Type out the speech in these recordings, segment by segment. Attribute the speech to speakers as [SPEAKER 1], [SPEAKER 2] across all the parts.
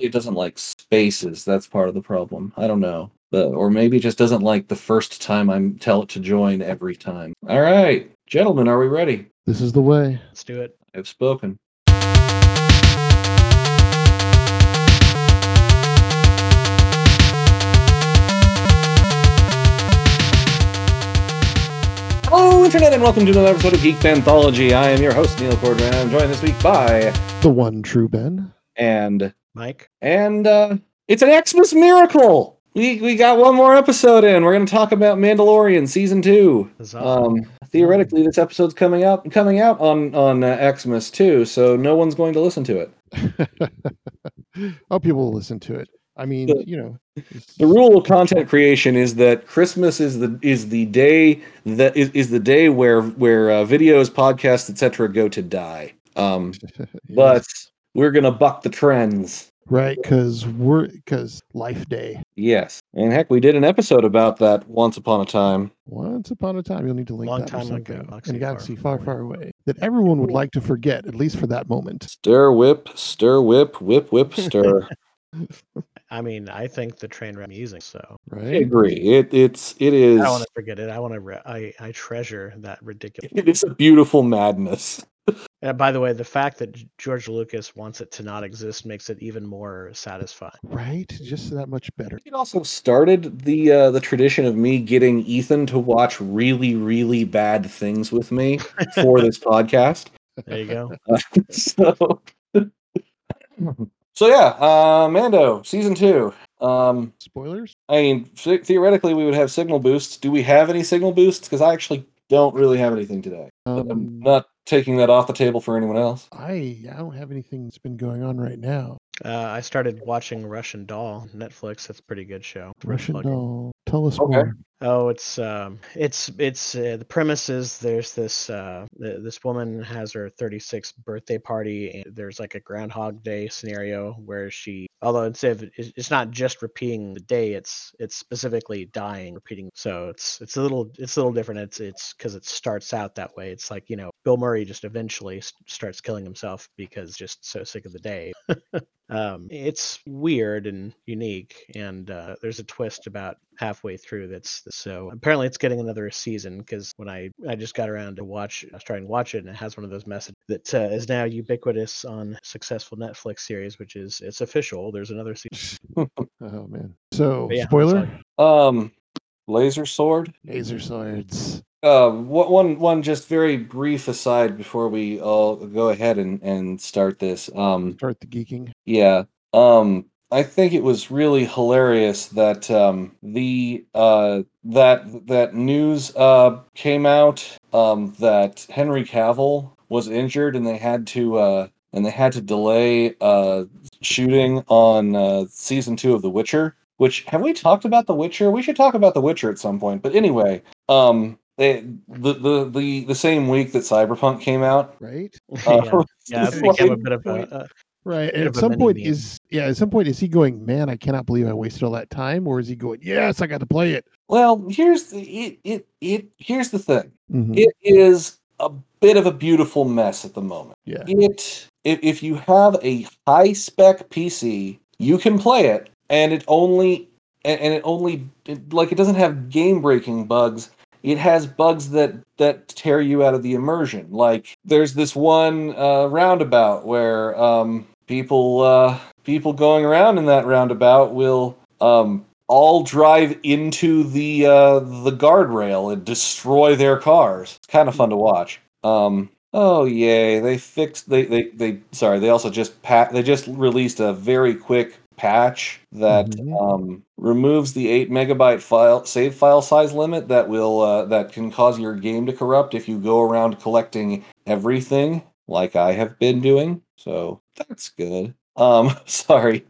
[SPEAKER 1] It doesn't like spaces. That's part of the problem. I don't know. But, or maybe just doesn't like the first time I tell it to join every time. All right, gentlemen, are we ready?
[SPEAKER 2] This is the way.
[SPEAKER 3] Let's do it.
[SPEAKER 1] I've spoken. Hello, Internet, and welcome to another episode of Geek Anthology. I am your host, Neil Cordran. And I'm joined this week by
[SPEAKER 2] The one true Ben.
[SPEAKER 1] and
[SPEAKER 3] Mike.
[SPEAKER 1] and uh, it's an Xmas miracle. We we got one more episode in. We're going to talk about Mandalorian season two.
[SPEAKER 3] Huzzah.
[SPEAKER 1] Um, theoretically, this episode's coming out coming out on on uh, Xmas too, so no one's going to listen to it.
[SPEAKER 2] oh, people will listen to it. I mean,
[SPEAKER 1] The-
[SPEAKER 2] you know,
[SPEAKER 1] The rule of content creation is that Christmas is the is the day that is, is the day where where uh, videos, podcasts, etc. go to die. Um, but we're gonna buck the trends.
[SPEAKER 2] Right because we're because Life Day.
[SPEAKER 1] Yes, and heck, we did an episode about that once upon a time.
[SPEAKER 2] Once upon a time, you'll need to link
[SPEAKER 3] Long
[SPEAKER 2] that or
[SPEAKER 3] time ago,
[SPEAKER 2] in a galaxy
[SPEAKER 3] far
[SPEAKER 2] far, far away. That everyone would like to forget, at least for that moment.
[SPEAKER 1] Stir, whip, stir, whip, whip, whip, stir.
[SPEAKER 3] I mean, I think the train wreck I'm using, so
[SPEAKER 1] I agree. It it's it is
[SPEAKER 3] I want to forget it. I want to. Re- I I treasure that ridiculous.
[SPEAKER 1] it is a beautiful madness.
[SPEAKER 3] And by the way, the fact that George Lucas wants it to not exist makes it even more satisfying.
[SPEAKER 2] Right? Just that much better.
[SPEAKER 1] It also started the uh, the tradition of me getting Ethan to watch really really bad things with me for this podcast.
[SPEAKER 3] There you go.
[SPEAKER 1] so so yeah, uh, Mando season two. Um,
[SPEAKER 2] Spoilers?
[SPEAKER 1] I mean, th- theoretically, we would have signal boosts. Do we have any signal boosts? Because I actually don't really have anything today. But I'm
[SPEAKER 2] Um,
[SPEAKER 1] not taking that off the table for anyone else.
[SPEAKER 2] I I don't have anything that's been going on right now.
[SPEAKER 3] Uh, I started watching Russian Doll Netflix. That's a pretty good show.
[SPEAKER 2] Russian doll. Tell us
[SPEAKER 1] Okay.
[SPEAKER 2] more.
[SPEAKER 3] Oh, it's um, it's it's uh, the premise is there's this uh, th- this woman has her 36th birthday party, and there's like a Groundhog Day scenario where she, although instead of it's it's not just repeating the day, it's it's specifically dying, repeating. So it's it's a little it's a little different. It's it's because it starts out that way. It's like you know Bill Murray just eventually s- starts killing himself because just so sick of the day. um, it's weird and unique, and uh, there's a twist about halfway through that's so apparently it's getting another season because when I I just got around to watch I was trying to watch it and it has one of those messages that uh, is now ubiquitous on successful Netflix series, which is it's official. There's another season.
[SPEAKER 2] Oh man. So
[SPEAKER 3] yeah,
[SPEAKER 2] spoiler?
[SPEAKER 1] Um, laser sword.
[SPEAKER 2] Laser swords.
[SPEAKER 1] Uh, one one just very brief aside before we all go ahead and and start this. Um,
[SPEAKER 2] Start the geeking.
[SPEAKER 1] Yeah. Um I think it was really hilarious that um the uh that that news uh came out um that Henry Cavill was injured and they had to uh and they had to delay uh shooting on uh season 2 of The Witcher, which have we talked about The Witcher? We should talk about The Witcher at some point. But anyway, um they, the, the the the same week that Cyberpunk came out,
[SPEAKER 2] Right?
[SPEAKER 1] uh,
[SPEAKER 3] yeah, yeah, it became a bit of a.
[SPEAKER 2] Right. And at some point
[SPEAKER 3] meme.
[SPEAKER 2] is yeah, at some point is he going, Man, I cannot believe I wasted all that time? Or is he going, Yes, I got to play it.
[SPEAKER 1] Well, here's the it, it it here's the thing.
[SPEAKER 2] Mhm.
[SPEAKER 1] It is a bit of a beautiful mess at the moment.
[SPEAKER 2] Yeah.
[SPEAKER 1] It if, if you have a high spec PC, you can play it, and it only and, and it only it, like it doesn't have game breaking bugs. It has bugs that that tear you out of the immersion. Like there's this one uh, roundabout where um, people uh, people going around in that roundabout will um, all drive into the uh, the guardrail and destroy their cars. It's kind of fun to watch. Um, oh yay! They fixed. They they they. Sorry. They also just pat. They just released a very quick patch that
[SPEAKER 2] Mhm.
[SPEAKER 1] um, removes the eight megabyte file save file size limit that will uh, that can cause your game to corrupt if you go around collecting everything like I have been doing. So that's good. Um, sorry,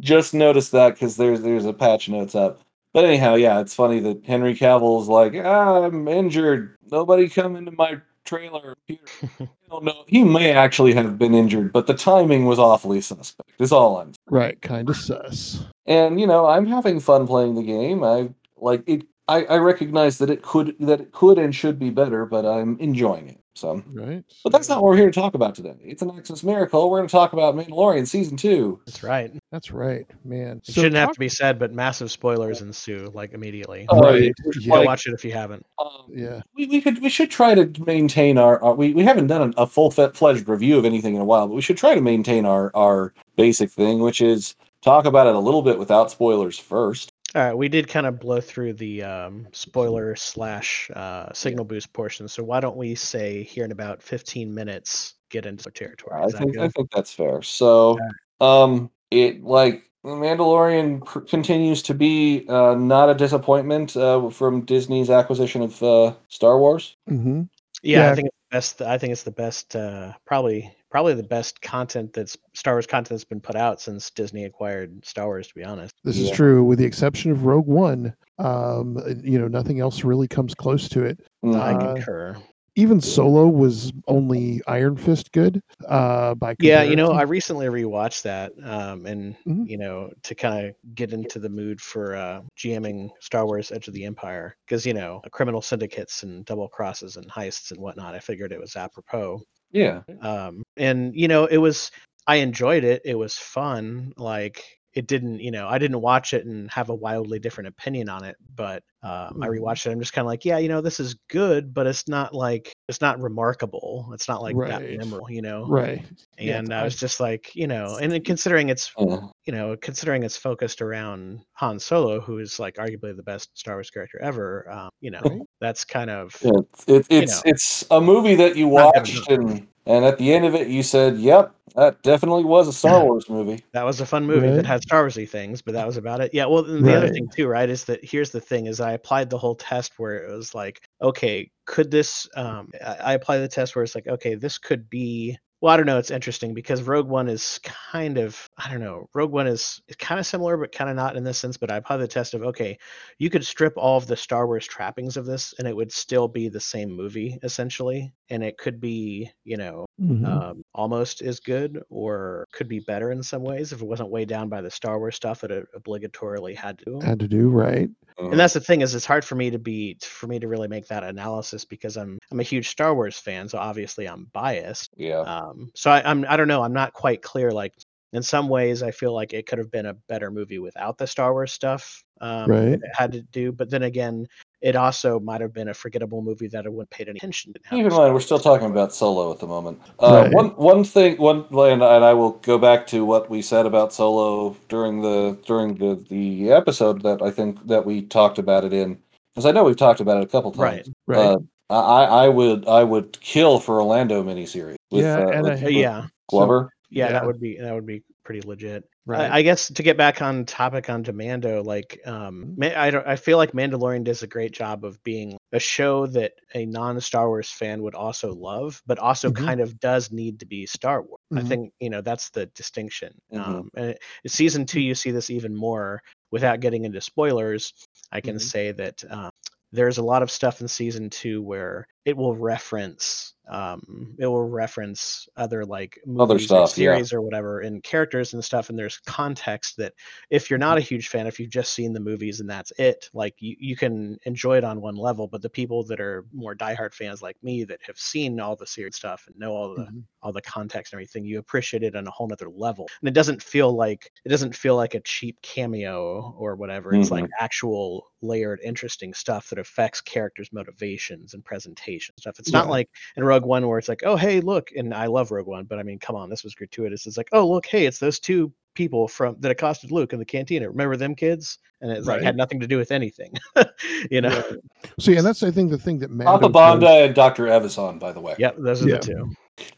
[SPEAKER 1] just noticed that because there's there's a patch notes up. But anyhow, yeah, it's funny that Henry Cavill's like, ah, I'm injured. Nobody come into my trailer. I don't know. He may actually have been injured, but the timing was awfully suspect. Is all I'm.
[SPEAKER 2] Right. Kind of sus.
[SPEAKER 1] And you know, I'm having fun playing the game. I like it. I, I recognize that it could that it could and should be better, but I'm enjoying it. So,
[SPEAKER 2] Right.
[SPEAKER 1] but that's not what we're here to talk about today. It's an Axis miracle. We're going to talk about Mandalorian season two.
[SPEAKER 3] That's right.
[SPEAKER 2] That's right, man.
[SPEAKER 3] It
[SPEAKER 2] So
[SPEAKER 3] shouldn't have to be said, but massive spoilers ensue like immediately.
[SPEAKER 1] Oh,
[SPEAKER 2] Right.
[SPEAKER 1] yeah,
[SPEAKER 2] Yeah.
[SPEAKER 1] like-
[SPEAKER 3] watch it if you haven't.
[SPEAKER 1] Um,
[SPEAKER 2] Yeah.
[SPEAKER 1] we, we could we should try to maintain our, our we, we haven't done a, a full fledged review of anything in a while, but we should try to maintain our our basic thing, which is talk about it a little bit without spoilers first.
[SPEAKER 3] All right, we did kind of blow through the um, spoiler slash uh, signal boost portion. So why don't we say here in about 15 minutes get into the territory?
[SPEAKER 1] I
[SPEAKER 3] Is that
[SPEAKER 1] think I think that's fair. So, um, it like The Mandalorian pr- continues to be uh, not a disappointment uh, from Disney's acquisition of uh, Star Wars.
[SPEAKER 2] hmm
[SPEAKER 3] Yeah,
[SPEAKER 2] Yeah.
[SPEAKER 3] I think it's the best. I think it's the best. Uh, probably, probably the best content that's Star Wars content that's been put out since Disney acquired Star Wars. To be honest.
[SPEAKER 2] This is
[SPEAKER 1] Yeah.
[SPEAKER 2] true, with the exception of Rogue One. Um, you know, nothing else really comes close to it.
[SPEAKER 1] Mm.
[SPEAKER 3] I
[SPEAKER 2] Uh,
[SPEAKER 3] concur.
[SPEAKER 2] Even Solo was only Iron Fist good. Uh, by
[SPEAKER 3] Yeah, you know, I
[SPEAKER 2] comparison.
[SPEAKER 3] recently rewatched that, um, and
[SPEAKER 2] Mhm.
[SPEAKER 3] you know, to kind of get into the mood for uh, GMing Star Wars: Edge of the Empire, because you know, criminal syndicates and double crosses and heists and whatnot. I figured it was apropos.
[SPEAKER 1] Yeah,
[SPEAKER 3] Um, and you know, it was. I enjoyed it. It was fun. Like it didn't, you know, I didn't watch it and have a wildly different opinion on it, but um, I
[SPEAKER 2] Mhm.
[SPEAKER 3] rewatched it. I'm just kind of like, yeah, you know, this is good, but it's not like it's not remarkable. It's not like that memorable, you know.
[SPEAKER 2] right.
[SPEAKER 3] And
[SPEAKER 2] it's-
[SPEAKER 3] I was just like, you know, and considering it's,
[SPEAKER 1] yeah.
[SPEAKER 3] you know, considering it's focused around Han Solo, who is like arguably the best Star Wars character ever, um, you know,
[SPEAKER 2] Right.
[SPEAKER 3] that's kind of
[SPEAKER 1] Yeah, It, it's
[SPEAKER 3] know.
[SPEAKER 1] it's a movie that you watched and and at the end of it you said, "Yep, that definitely was a Star Wars movie."
[SPEAKER 3] that was a fun movie
[SPEAKER 2] Right.
[SPEAKER 3] that had Star Warsy things, but that was about it. Yeah. Well, and the other thing too, right, is that here's the thing: is I applied the whole test where it was like, okay, could this? Um, I, I applied the test where it's like, okay, this could be. Well, I don't know. It's interesting because Rogue One is kind of, I don't know. Rogue One is, is kind of similar, but kind of not in this sense. But I applied the test of, okay, you could strip all of the Star Wars trappings of this, and it would still be the same movie essentially, and it could be, you know,
[SPEAKER 2] Mhm.
[SPEAKER 3] um, almost as good or could be better in some ways if it wasn't weighed down by the Star Wars stuff that it obligatorily had to.
[SPEAKER 2] had to do right.
[SPEAKER 3] And that's the thing is it's hard for me to be for me to really make that analysis because I'm I'm a huge Star Wars fan, so obviously I'm biased.
[SPEAKER 1] yeah.
[SPEAKER 3] Um, so I, I'm I don't know I'm not quite clear. Like in some ways, I feel like it could have been a better movie without the Star Wars stuff um,
[SPEAKER 2] Right.
[SPEAKER 3] it had to do. But then again, it also might have been a forgettable movie that I wouldn't paid any attention. to.
[SPEAKER 1] Keep in mind, we're still talking about Solo at the moment. Uh,
[SPEAKER 2] Right.
[SPEAKER 1] One one thing, one and, and I will go back to what we said about Solo during the during the the episode that I think that we talked about it in, because I know we've talked about it a couple times.
[SPEAKER 2] Right.
[SPEAKER 1] Uh, I I would I would kill for a Lando miniseries with,
[SPEAKER 2] Yeah,
[SPEAKER 1] uh,
[SPEAKER 2] and
[SPEAKER 1] with-
[SPEAKER 2] I-
[SPEAKER 3] Uh,
[SPEAKER 1] with
[SPEAKER 3] yeah,
[SPEAKER 1] Glover.
[SPEAKER 3] Yeah,
[SPEAKER 2] Yeah.
[SPEAKER 3] that would be that would be pretty legit.
[SPEAKER 2] right.
[SPEAKER 3] I, I guess to get back on topic on Mando, like um, I don't, I feel like Mandalorian does a great job of being a show that a non-Star Wars fan would also love, but also
[SPEAKER 2] Mhm.
[SPEAKER 3] kind of does need to be Star Wars. I
[SPEAKER 2] Mhm.
[SPEAKER 3] think you know that's the distinction.
[SPEAKER 1] Mhm.
[SPEAKER 3] Um, and it, season two, you see this even more. Without getting into spoilers, I can
[SPEAKER 2] Mhm.
[SPEAKER 3] say that um, there's a lot of stuff in season two where it will reference um it will reference other like
[SPEAKER 1] Other
[SPEAKER 3] movies or
[SPEAKER 1] stuff, yeah.
[SPEAKER 3] series or whatever and characters and stuff and there's context that if you're not a huge fan if you've just seen the movies and that's it like you, you can enjoy it on one level but the people that are more diehard fans like me that have seen all the series stuff and know all the
[SPEAKER 2] Mhm.
[SPEAKER 3] all the context and everything you appreciate it on a whole nother level and it doesn't feel like it doesn't feel like a cheap cameo or whatever it's like actual layered interesting stuff that affects characters motivations and presentation stuff it's not like in rogue one where it's like oh hey look and i love rogue one but i mean come on this was gratuitous it's like oh look hey it's those two people from that accosted luke in the cantina remember them kids and it's like had nothing to do with anything you know
[SPEAKER 2] See, and that's I think the thing that Mando
[SPEAKER 1] Papa
[SPEAKER 2] does-
[SPEAKER 1] Bonda and Dr. Evazan, by the way.
[SPEAKER 3] yep those are
[SPEAKER 2] Yeah.
[SPEAKER 3] the two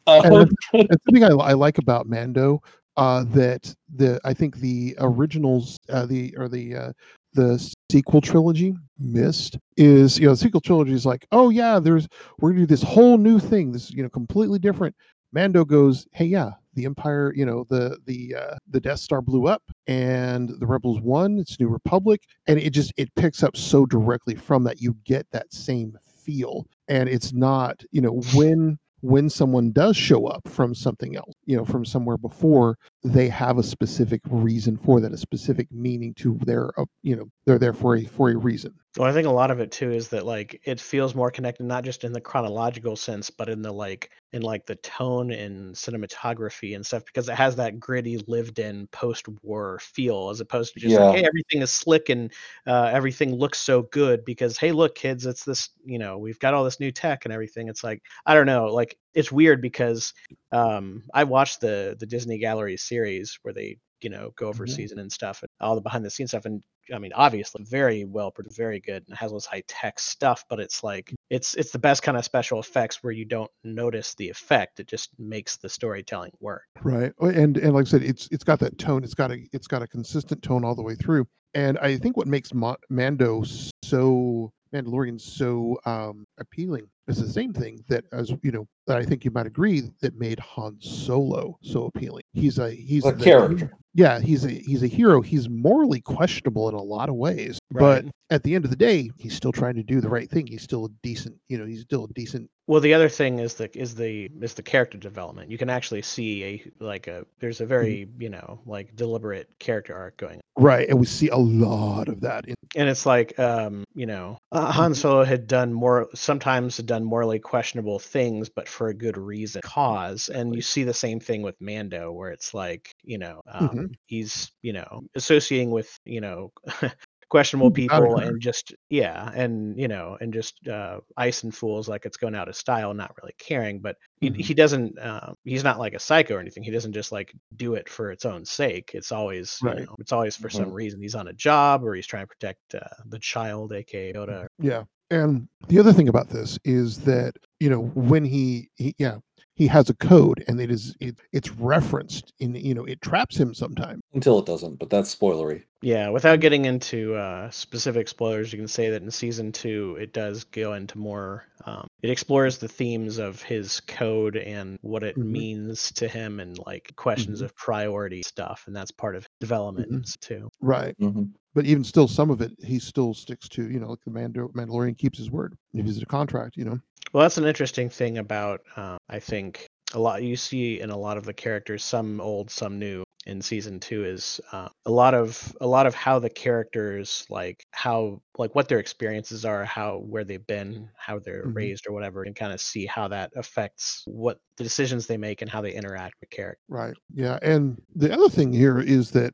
[SPEAKER 1] Uh,
[SPEAKER 2] and the, the thing I, I like about Mando uh, that the I think the originals uh, the or the uh, the sequel trilogy missed is you know the sequel trilogy is like oh yeah there's we're gonna do this whole new thing this you know completely different. Mando goes hey yeah the Empire you know the the uh, the Death Star blew up and the Rebels won it's New Republic and it just it picks up so directly from that you get that same feel and it's not you know when when someone does show up from something else, you know, from somewhere before, they have a specific reason for that, a specific meaning to their, uh, you know, they're there for a for a reason.
[SPEAKER 3] Well, I think a lot of it too is that like it feels more connected, not just in the chronological sense, but in the like in like the tone and cinematography and stuff, because it has that gritty, lived-in post-war feel, as opposed to just like, hey, everything is slick and uh, everything looks so good. Because hey, look, kids, it's this, you know, we've got all this new tech and everything. It's like I don't know, like it's weird because um, I watched the the Disney Gallery series where they you know go over
[SPEAKER 1] Mhm.
[SPEAKER 3] season and stuff and all the behind the scenes stuff and I mean, obviously, very well produced, very good, and has all this high tech stuff. But it's like it's it's the best kind of special effects where you don't notice the effect; it just makes the storytelling work.
[SPEAKER 2] Right. Oh, And and like I said, it's it's got that tone. It's got a it's got a consistent tone all the way through. And I think what makes Ma- Mando so Mandalorian so um, appealing is the same thing that as you know that I think you might agree that made Han Solo so appealing. He's a he's
[SPEAKER 1] A
[SPEAKER 2] the-
[SPEAKER 1] character.
[SPEAKER 2] Yeah, he's a he's a hero. He's morally questionable in a lot of ways, but at the end of the day, he's still trying to do the right thing. He's still a decent, you know, he's still a decent.
[SPEAKER 3] Well, the other thing is the is the is the character development. You can actually see a like a there's a very you know like deliberate character arc going On.
[SPEAKER 2] Right, and we see a lot of that in
[SPEAKER 3] and it's like um you know uh,
[SPEAKER 2] Mm-hmm.
[SPEAKER 3] han solo had done more sometimes had done morally questionable things but for a good reason cause and you see the same thing with mando where it's like you know um,
[SPEAKER 2] Mhm.
[SPEAKER 3] he's you know associating with you know questionable people and just yeah and you know and just uh ice and fools like it's going out of style not really caring but he,
[SPEAKER 2] Mhm.
[SPEAKER 3] he doesn't uh, he's not like a psycho or anything he doesn't just like do it for its own sake it's always
[SPEAKER 2] Right.
[SPEAKER 3] you know it's always for some
[SPEAKER 1] Mhm.
[SPEAKER 3] reason he's on a job or he's trying to protect uh, the child aka yoda
[SPEAKER 2] Yeah. And the other thing about this is that, you know, when he, he yeah, he has a code and it is it, it's referenced in you know, it traps him sometimes.
[SPEAKER 1] Until it doesn't, but that's spoilery.
[SPEAKER 3] yeah without getting into uh, specific spoilers you can say that in season two it does go into more um, it explores the themes of his code and what it
[SPEAKER 2] Mhm.
[SPEAKER 3] means to him and like questions
[SPEAKER 2] Mhm.
[SPEAKER 3] of priority stuff and that's part of development
[SPEAKER 2] Mhm.
[SPEAKER 3] too
[SPEAKER 2] Right.
[SPEAKER 1] Mhm.
[SPEAKER 2] But even still some of it he still sticks to, you know, like the Mando Mandalorian keeps his word. If he's a contract, you know.
[SPEAKER 3] Well, that's an interesting thing about, uh, I think, a lot you see in a lot of the characters, some old, some new, in season two, is uh, a lot of a lot of how the characters like how like what their experiences are, how where they've been, how they're
[SPEAKER 2] Mhm.
[SPEAKER 3] raised or whatever, and kind of see how that affects what the decisions they make and how they interact with characters.
[SPEAKER 2] Right. Yeah. And the other thing here is that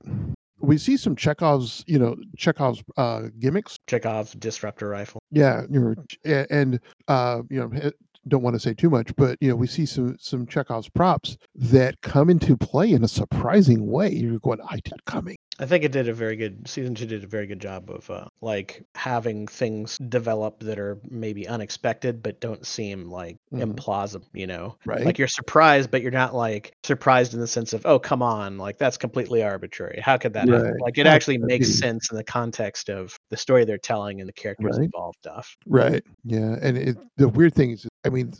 [SPEAKER 2] we see some Chekhov's, you know, Chekhov's uh, gimmicks.
[SPEAKER 3] Chekhov's disruptor rifle.
[SPEAKER 2] Yeah, you're, and uh, you know, don't want to say too much, but you know, we see some some Chekhov's props that come into play in a surprising way. You're going, I did coming.
[SPEAKER 3] I think it did a very good season two did a very good job of uh, like having things develop that are maybe unexpected but don't seem like
[SPEAKER 2] Mhm.
[SPEAKER 3] implausible, you know.
[SPEAKER 2] Right.
[SPEAKER 3] Like you're surprised, but you're not like surprised in the sense of, oh come on, like that's completely arbitrary. How could that happen? Like it
[SPEAKER 2] How
[SPEAKER 3] actually makes
[SPEAKER 2] be?
[SPEAKER 3] sense in the context of the story they're telling and the characters
[SPEAKER 2] Right.
[SPEAKER 3] involved stuff.
[SPEAKER 2] Right. Yeah. And it, the weird thing is, I mean,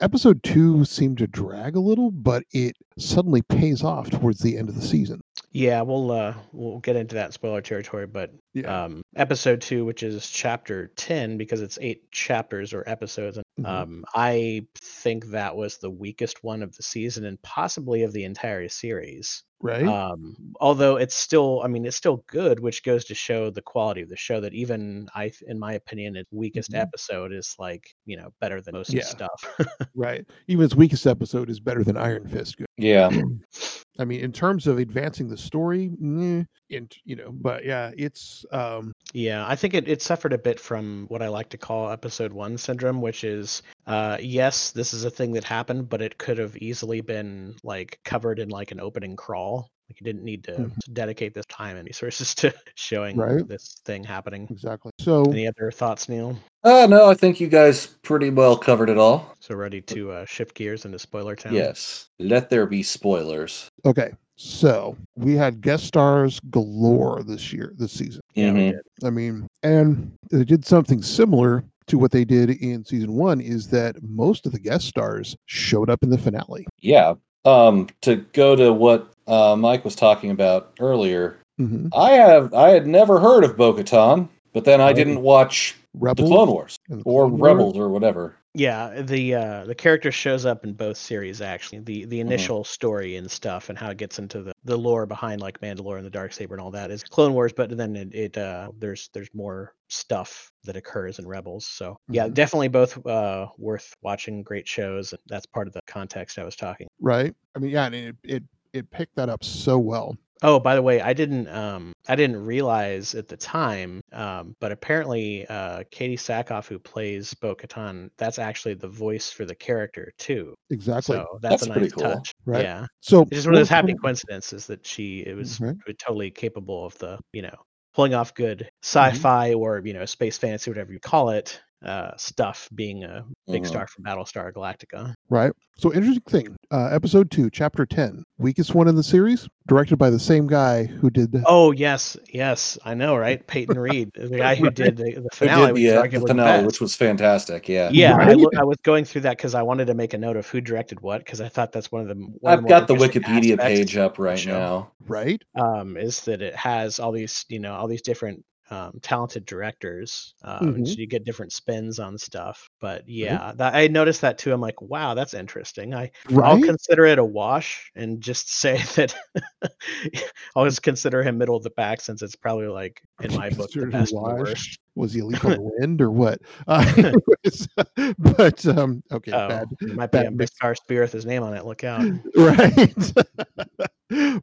[SPEAKER 2] episode two seemed to drag a little, but it suddenly pays off towards the end of the season.
[SPEAKER 3] Yeah, we'll uh we'll get into that spoiler territory, but
[SPEAKER 2] Yeah.
[SPEAKER 3] um episode two, which is chapter ten, because it's eight chapters or episodes. and
[SPEAKER 2] Mhm.
[SPEAKER 3] Um, I think that was the weakest one of the season and possibly of the entire series.
[SPEAKER 2] right.
[SPEAKER 3] Um, although it's still, I mean, it's still good, which goes to show the quality of the show. That even I, in my opinion, its weakest
[SPEAKER 2] Mhm.
[SPEAKER 3] episode is like you know better than most
[SPEAKER 2] Yeah.
[SPEAKER 3] of the stuff.
[SPEAKER 2] right. Even its weakest episode is better than Iron Fist.
[SPEAKER 1] Yeah.
[SPEAKER 2] I mean, in terms of advancing the story, meh, and you know, but yeah, it's um
[SPEAKER 3] Yeah, I think it, it suffered a bit from what I like to call episode one syndrome, which is uh, yes, this is a thing that happened, but it could have easily been like covered in like an opening crawl. Like you didn't need to,
[SPEAKER 2] Mhm.
[SPEAKER 3] to dedicate this time and resources to showing
[SPEAKER 2] Right.
[SPEAKER 3] this thing happening.
[SPEAKER 2] exactly. So
[SPEAKER 3] Any other thoughts, Neil?
[SPEAKER 1] Uh, no, I think you guys pretty well covered it all.
[SPEAKER 3] So ready to uh, shift gears into spoiler town?
[SPEAKER 1] Yes. Let there be spoilers.
[SPEAKER 2] okay, so we had guest stars galore this year, this season.
[SPEAKER 3] Yeah, we
[SPEAKER 1] Mhm.
[SPEAKER 2] I mean, and they did something similar to what they did in season one. Is that most of the guest stars showed up in the finale?
[SPEAKER 1] Yeah. Um, to go to what uh, Mike was talking about earlier,
[SPEAKER 2] hmm
[SPEAKER 1] I have I had never heard of Bo-Katan, but then I
[SPEAKER 2] Right.
[SPEAKER 1] didn't watch the Clone Wars
[SPEAKER 2] and the
[SPEAKER 1] or
[SPEAKER 2] Wars.
[SPEAKER 1] Rebels or whatever.
[SPEAKER 3] Yeah, the uh, the character shows up in both series actually. The
[SPEAKER 1] Mm-hmm.
[SPEAKER 3] the initial story and stuff and how it gets into the, the lore behind like Mandalore and the Dark Saber and all that is Clone Wars, but then it, it uh there's there's more stuff that occurs in Rebels. So yeah,
[SPEAKER 2] Mhm.
[SPEAKER 3] definitely both uh worth watching. Great shows. and That's part of the context I was talking.
[SPEAKER 2] right? I mean, yeah, and it it it picked that up so well.
[SPEAKER 3] Oh, by the way, I didn't um I didn't realize at the time, um, but apparently uh Katee Sackhoff who plays Bo Katan, that's actually the voice for the character too.
[SPEAKER 2] Exactly.
[SPEAKER 3] So that's,
[SPEAKER 1] That's
[SPEAKER 3] a
[SPEAKER 1] pretty
[SPEAKER 3] nice
[SPEAKER 1] cool.
[SPEAKER 3] touch.
[SPEAKER 2] Right.
[SPEAKER 3] Yeah.
[SPEAKER 2] So
[SPEAKER 3] It's just one of those happy coincidences that she it was
[SPEAKER 2] Right.
[SPEAKER 3] totally capable of the, you know, pulling off good
[SPEAKER 2] Mm-hmm.
[SPEAKER 3] sci-fi or, you know, space fantasy, whatever you call it, uh stuff being a big
[SPEAKER 1] Mhm.
[SPEAKER 3] star from Battlestar Galactica.
[SPEAKER 2] Right. So interesting thing. Uh, episode two, chapter ten, weakest one in the series, directed by the same guy who did. The,
[SPEAKER 3] Oh yes, yes, I know, right? Peyton Reed, the guy who did the, the finale,
[SPEAKER 1] did
[SPEAKER 3] which
[SPEAKER 1] the,
[SPEAKER 3] is
[SPEAKER 1] uh, the
[SPEAKER 3] the
[SPEAKER 1] finale, which was fantastic. Yeah.
[SPEAKER 3] Yeah, I,
[SPEAKER 2] Right?
[SPEAKER 3] loo- I was going through that because I wanted to make a note of who directed what because I thought that's one of the. One
[SPEAKER 1] I've
[SPEAKER 3] more
[SPEAKER 1] got the Wikipedia page up right
[SPEAKER 3] show,
[SPEAKER 1] now.
[SPEAKER 2] right.
[SPEAKER 3] Um, is that it has all these, you know, all these different um, talented directors, um, and
[SPEAKER 2] Mhm.
[SPEAKER 3] so you get different spins on stuff. But yeah, that, I noticed that too. I'm like, wow, that's interesting. I I'll consider it a wash and just say that I'll just consider him middle of the pack since it's probably like in my book the best the worst.
[SPEAKER 2] Was he a leaf on the wind or what? Uh, but um, okay,
[SPEAKER 3] Oh,
[SPEAKER 2] bad.
[SPEAKER 3] it might be a
[SPEAKER 2] bad mix.
[SPEAKER 3] Mr. Spear with his name on it. Look out.
[SPEAKER 2] Right.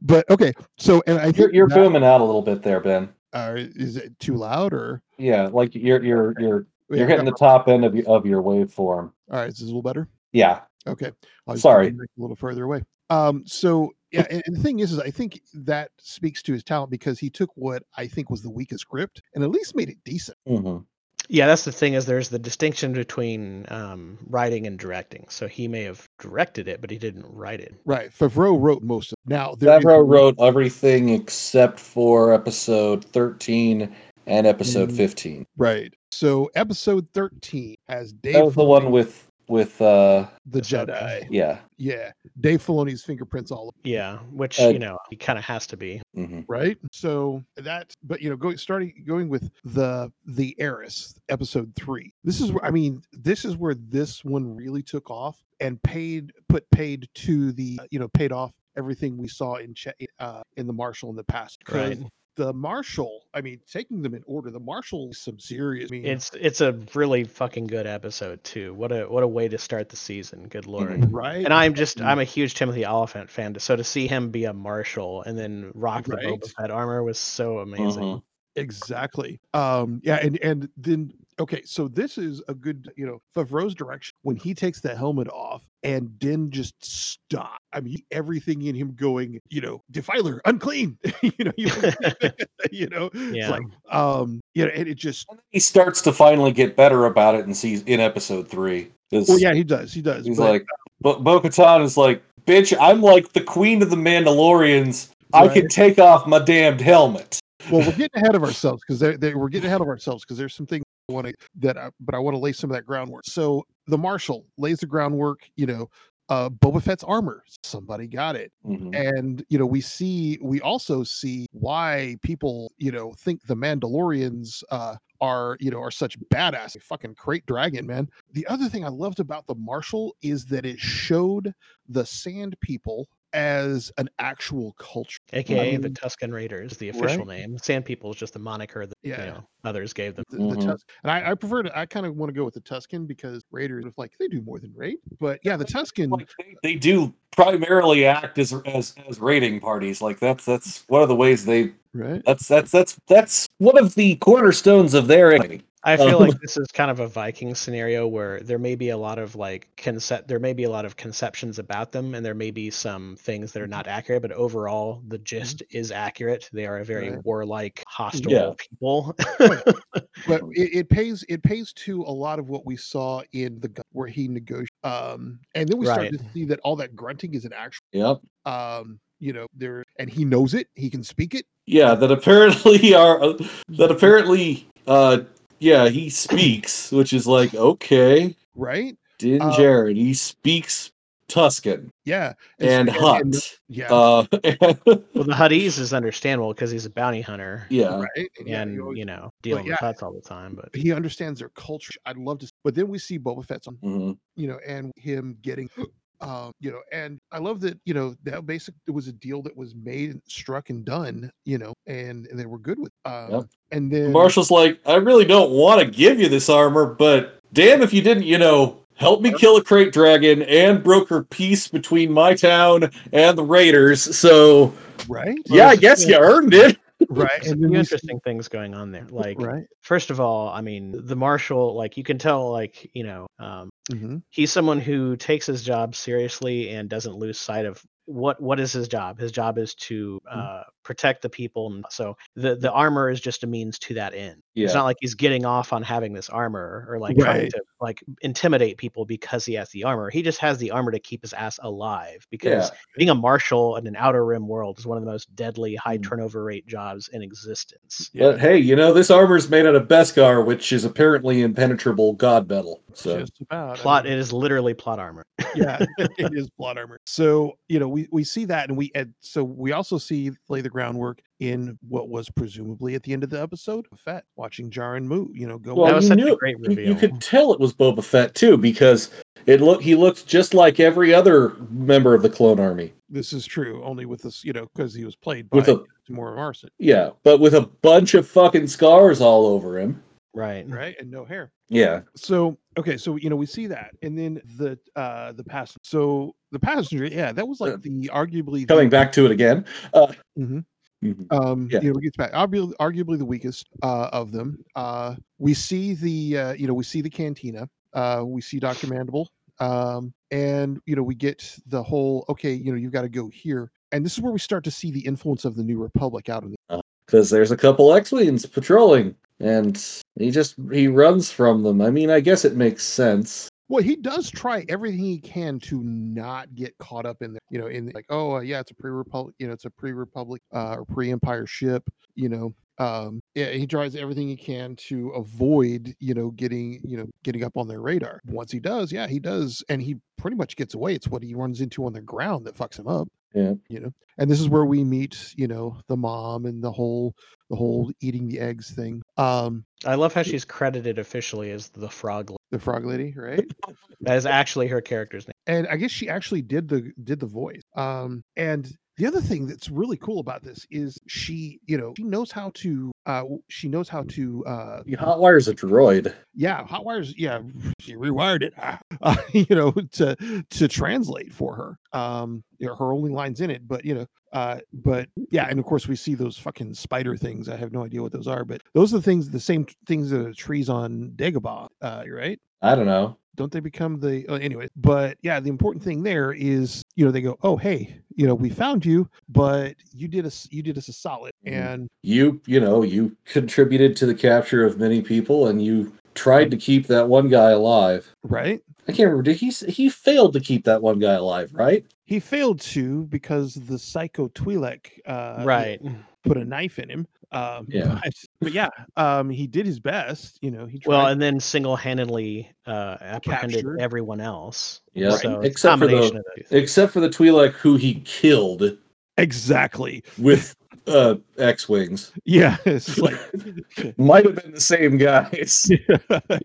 [SPEAKER 2] but okay, so and I
[SPEAKER 1] You're, you're
[SPEAKER 2] that-
[SPEAKER 1] booming out a little bit there, Ben.
[SPEAKER 2] Uh, is it too loud or
[SPEAKER 1] Yeah, like you're you're you're you're
[SPEAKER 2] I
[SPEAKER 1] hitting the top end of your of your waveform.
[SPEAKER 2] all right? Is this a little better?
[SPEAKER 1] Yeah.
[SPEAKER 2] Okay. I'll
[SPEAKER 1] Sorry.
[SPEAKER 2] move the mic a little further away. Um, so yeah, and, and the thing is, is I think that speaks to his talent because he took what I think was the weakest script and at least made it decent.
[SPEAKER 1] hmm
[SPEAKER 3] Yeah, that's the thing is there's the distinction between um, writing and directing. So he may have directed it, but he didn't write it.
[SPEAKER 2] Right. Favreau wrote most of. Now there is
[SPEAKER 1] Favreau
[SPEAKER 2] one-
[SPEAKER 1] wrote everything except for episode 13 and episode
[SPEAKER 2] Mm.
[SPEAKER 1] 15.
[SPEAKER 2] Right. So episode thirteen has Dave.
[SPEAKER 1] That was the one with with uh
[SPEAKER 2] the Jedi.
[SPEAKER 1] yeah.
[SPEAKER 2] Yeah, Dave Filoni's fingerprints all over.
[SPEAKER 3] Yeah, which
[SPEAKER 1] Uh,
[SPEAKER 3] you know he kind of has to be.
[SPEAKER 1] hmm
[SPEAKER 2] right so that but you know going starting going with the the heiress episode three this is where i mean this is where this one really took off and paid put paid to the you know paid off everything we saw in Ch- uh in the marshal in the past.
[SPEAKER 3] Right.
[SPEAKER 2] The marshal i mean taking them in order the marshal is some serious I mean,
[SPEAKER 3] It's it's a really fucking good episode too. What a what a way to start the season. Good lord.
[SPEAKER 2] right
[SPEAKER 3] And I'm just. I'm a huge Timothy Olyphant fan. So to see him be a marshal and then rock the
[SPEAKER 2] Right.
[SPEAKER 3] Boba Fett armor was so amazing.
[SPEAKER 1] Mhm.
[SPEAKER 2] Exactly. Um, yeah, and and then okay, so this is a good, you know, Favreau's direction when he takes the helmet off and Din just stop. I mean, everything in him going, you know, defiler, unclean. you know, you, you know,
[SPEAKER 3] Yeah.
[SPEAKER 2] like, um, you know, and it just.
[SPEAKER 1] And then he starts to finally get better about it and season in episode three.
[SPEAKER 2] Well, yeah, he does. He does.
[SPEAKER 1] he's
[SPEAKER 2] but-
[SPEAKER 1] like, but Bo Katan is like, bitch, I'm like the queen of the Mandalorians. I can take off my damned helmet.
[SPEAKER 2] well, we're getting ahead of ourselves because they, they we're getting ahead of ourselves because there's some things I want to that, I, but I want to lay some of that groundwork. So the marshal lays the groundwork. You know, uh, Boba Fett's armor. Somebody got it.
[SPEAKER 1] Mhm.
[SPEAKER 2] and you know we see we also see why people you know think the mandalorians uh are you know are such badass fucking krayt dragon man the other thing i loved about the marshal is that it showed the sand people as an actual culture
[SPEAKER 3] AKA the
[SPEAKER 2] mean,
[SPEAKER 3] Tuscan Raiders, the official
[SPEAKER 2] right?
[SPEAKER 3] name. Sand People is just the moniker that
[SPEAKER 2] Yeah.
[SPEAKER 3] you know others gave them.
[SPEAKER 2] the, the
[SPEAKER 1] Mhm.
[SPEAKER 2] Tus- and I, I prefer to i kind of want to go with the tuscan because raiders are like they do more than raid but yeah the tuscan
[SPEAKER 1] Like they, they do primarily act as as as raiding parties. Like that's that's one of the ways they
[SPEAKER 2] right
[SPEAKER 1] that's that's that's that's one of the cornerstones of their enemy.
[SPEAKER 3] I feel
[SPEAKER 1] Um,
[SPEAKER 3] like this is kind of a Viking scenario where there may be a lot of like concept there may be a lot of conceptions about them and there may be some things that are not accurate, but overall the gist is accurate. They are a very
[SPEAKER 2] Right.
[SPEAKER 3] warlike, hostile people.
[SPEAKER 2] but it, it pays it pays to a lot of what we saw in the gu- where he negotiated um and then we start
[SPEAKER 3] Right.
[SPEAKER 2] to see that all that grunting is an actual
[SPEAKER 1] Yep.
[SPEAKER 2] um you know there and he knows it he can speak it
[SPEAKER 1] Yeah, that apparently are uh, that apparently uh yeah, he speaks, which is like okay.
[SPEAKER 2] right
[SPEAKER 1] Din
[SPEAKER 2] Uh,
[SPEAKER 1] Djarin, he speaks Tuscan
[SPEAKER 2] yeah,
[SPEAKER 1] and
[SPEAKER 2] so-
[SPEAKER 1] Hutt.
[SPEAKER 2] and- yeah,
[SPEAKER 1] Uh, and-
[SPEAKER 3] Well, the Huttese is understandable because he's a bounty hunter.
[SPEAKER 1] yeah.
[SPEAKER 2] right. yeah,
[SPEAKER 3] and
[SPEAKER 2] you always-
[SPEAKER 3] you know dealing
[SPEAKER 2] yeah.
[SPEAKER 3] with Hutts all the time. But
[SPEAKER 2] he understands their culture. I'd love to, but then we see Boba Fett's on,
[SPEAKER 1] Mhm.
[SPEAKER 2] you know, and him getting, um, you know, and I love that, you know, that basic it was a deal that was made, struck, and done, you know, and, and they were good with. Um,
[SPEAKER 1] Yep.
[SPEAKER 2] And then
[SPEAKER 1] Marshall's like, I really don't want to give you this armor, but damn if you didn't, you know, help me kill a krayt dragon and broker peace between my town and the raiders. So
[SPEAKER 2] right,
[SPEAKER 1] yeah, I guess you earned it.
[SPEAKER 2] Right, and then we see-
[SPEAKER 3] interesting things going on there. Like
[SPEAKER 2] right,
[SPEAKER 3] first of all, I mean the marshal, like you can tell, like you know, um,
[SPEAKER 2] hmm
[SPEAKER 3] he's someone who takes his job seriously and doesn't lose sight of what what is his job. His job is to
[SPEAKER 2] Mm.
[SPEAKER 3] uh, protect the people, and so the the armor is just a means to that end.
[SPEAKER 1] Yeah.
[SPEAKER 3] It's not like he's getting off on having this armor or like trying to like intimidate people because he has the armor. He just has the armor to keep his ass alive because
[SPEAKER 1] Yeah.
[SPEAKER 3] being a marshal in an outer rim world is one of the most deadly high
[SPEAKER 1] Mm.
[SPEAKER 3] turnover rate jobs in existence.
[SPEAKER 1] But hey, you know, this armor is made out of Beskar, which is apparently impenetrable god metal. So
[SPEAKER 2] just about I
[SPEAKER 3] Plot
[SPEAKER 2] mean,
[SPEAKER 3] it is literally plot armor.
[SPEAKER 2] yeah, it is plot armor. So you know, we we see that, and we and so we also see lay the groundwork in what was presumably at the end of the episode, Fett watching Jaren Moo, you know, go.
[SPEAKER 1] Well,
[SPEAKER 3] that was such
[SPEAKER 1] knew
[SPEAKER 3] a
[SPEAKER 1] it.
[SPEAKER 3] great
[SPEAKER 1] you, you could tell it was Boba Fett too, because it looked he looked just like every other member of the clone army.
[SPEAKER 2] this is true, only with this, you know, because he was played by
[SPEAKER 1] With a
[SPEAKER 2] Temuera Morrison,
[SPEAKER 1] yeah, but with a bunch of fucking scars all over him.
[SPEAKER 3] Right.
[SPEAKER 2] right, and no hair.
[SPEAKER 1] Yeah.
[SPEAKER 2] So okay, so you know, we see that, and then the uh the passenger. So the passenger, yeah, that was like
[SPEAKER 1] Uh,
[SPEAKER 2] the arguably the-
[SPEAKER 1] Coming back to it again. Uh,
[SPEAKER 2] Mhm.
[SPEAKER 1] mhm.
[SPEAKER 2] um
[SPEAKER 1] Yeah.
[SPEAKER 2] you know it gets back arguably, arguably the weakest uh of them uh we see the uh you know we see the cantina uh we see dr mandible um and you know we get the whole okay you know you've got to go here and this is where we start to see the influence of the new republic out in the
[SPEAKER 1] because there's a couple X-wings patrolling, and he just he runs from them. I mean, I guess it makes sense.
[SPEAKER 2] well he does try everything he can to not get caught up in there you know in like oh uh, yeah it's a pre-republic you know it's a pre-republic uh or pre-empire ship you know. Um yeah he tries everything he can to avoid you know getting you know getting up on their radar. Once he does yeah he does. And he pretty much gets away. It's what he runs into on the ground that fucks him up
[SPEAKER 1] Yeah.
[SPEAKER 2] you know and this is where we meet you know the mom and the whole the whole eating the eggs thing um
[SPEAKER 3] I love how she's credited officially as the frog. Lady.
[SPEAKER 2] the frog lady right
[SPEAKER 3] That is actually her character's name.
[SPEAKER 2] and I guess she actually did the did the voice. Um, and the other thing that's really cool about this is she, you know, she knows how to uh she knows how to uh
[SPEAKER 1] He hotwires a droid.
[SPEAKER 2] yeah hotwires yeah she rewired it uh, you know to to translate for her um you know, her only lines in it but you know uh but yeah and of course we see those fucking spider things i have no idea what those are but those are the things the same things that are trees on dagobah uh right
[SPEAKER 1] I don't know.
[SPEAKER 2] Don't they become the uh, anyway but yeah the important thing there is you know they go oh hey you know we found you but you did us you did us a solid
[SPEAKER 1] Mhm.
[SPEAKER 2] and
[SPEAKER 1] You you know you contributed to the capture of many people, and you tried to keep that one guy alive.
[SPEAKER 2] right
[SPEAKER 1] I can't remember. Did he he failed to keep that one guy alive? Right.
[SPEAKER 2] he failed to because the psycho Twi'lek uh
[SPEAKER 3] right.
[SPEAKER 2] put a knife in him um
[SPEAKER 1] Yeah.
[SPEAKER 2] but, but yeah um he did his best you know he tried
[SPEAKER 3] Well, and then single-handedly uh, apprehended
[SPEAKER 2] Captured.
[SPEAKER 3] everyone else.
[SPEAKER 1] Yeah.
[SPEAKER 3] So
[SPEAKER 1] Except for the-
[SPEAKER 3] combination.
[SPEAKER 1] Except for the Twi'lek who he killed
[SPEAKER 2] exactly
[SPEAKER 1] with uh X-wings.
[SPEAKER 2] yeah it's like
[SPEAKER 1] Might have been the same guys.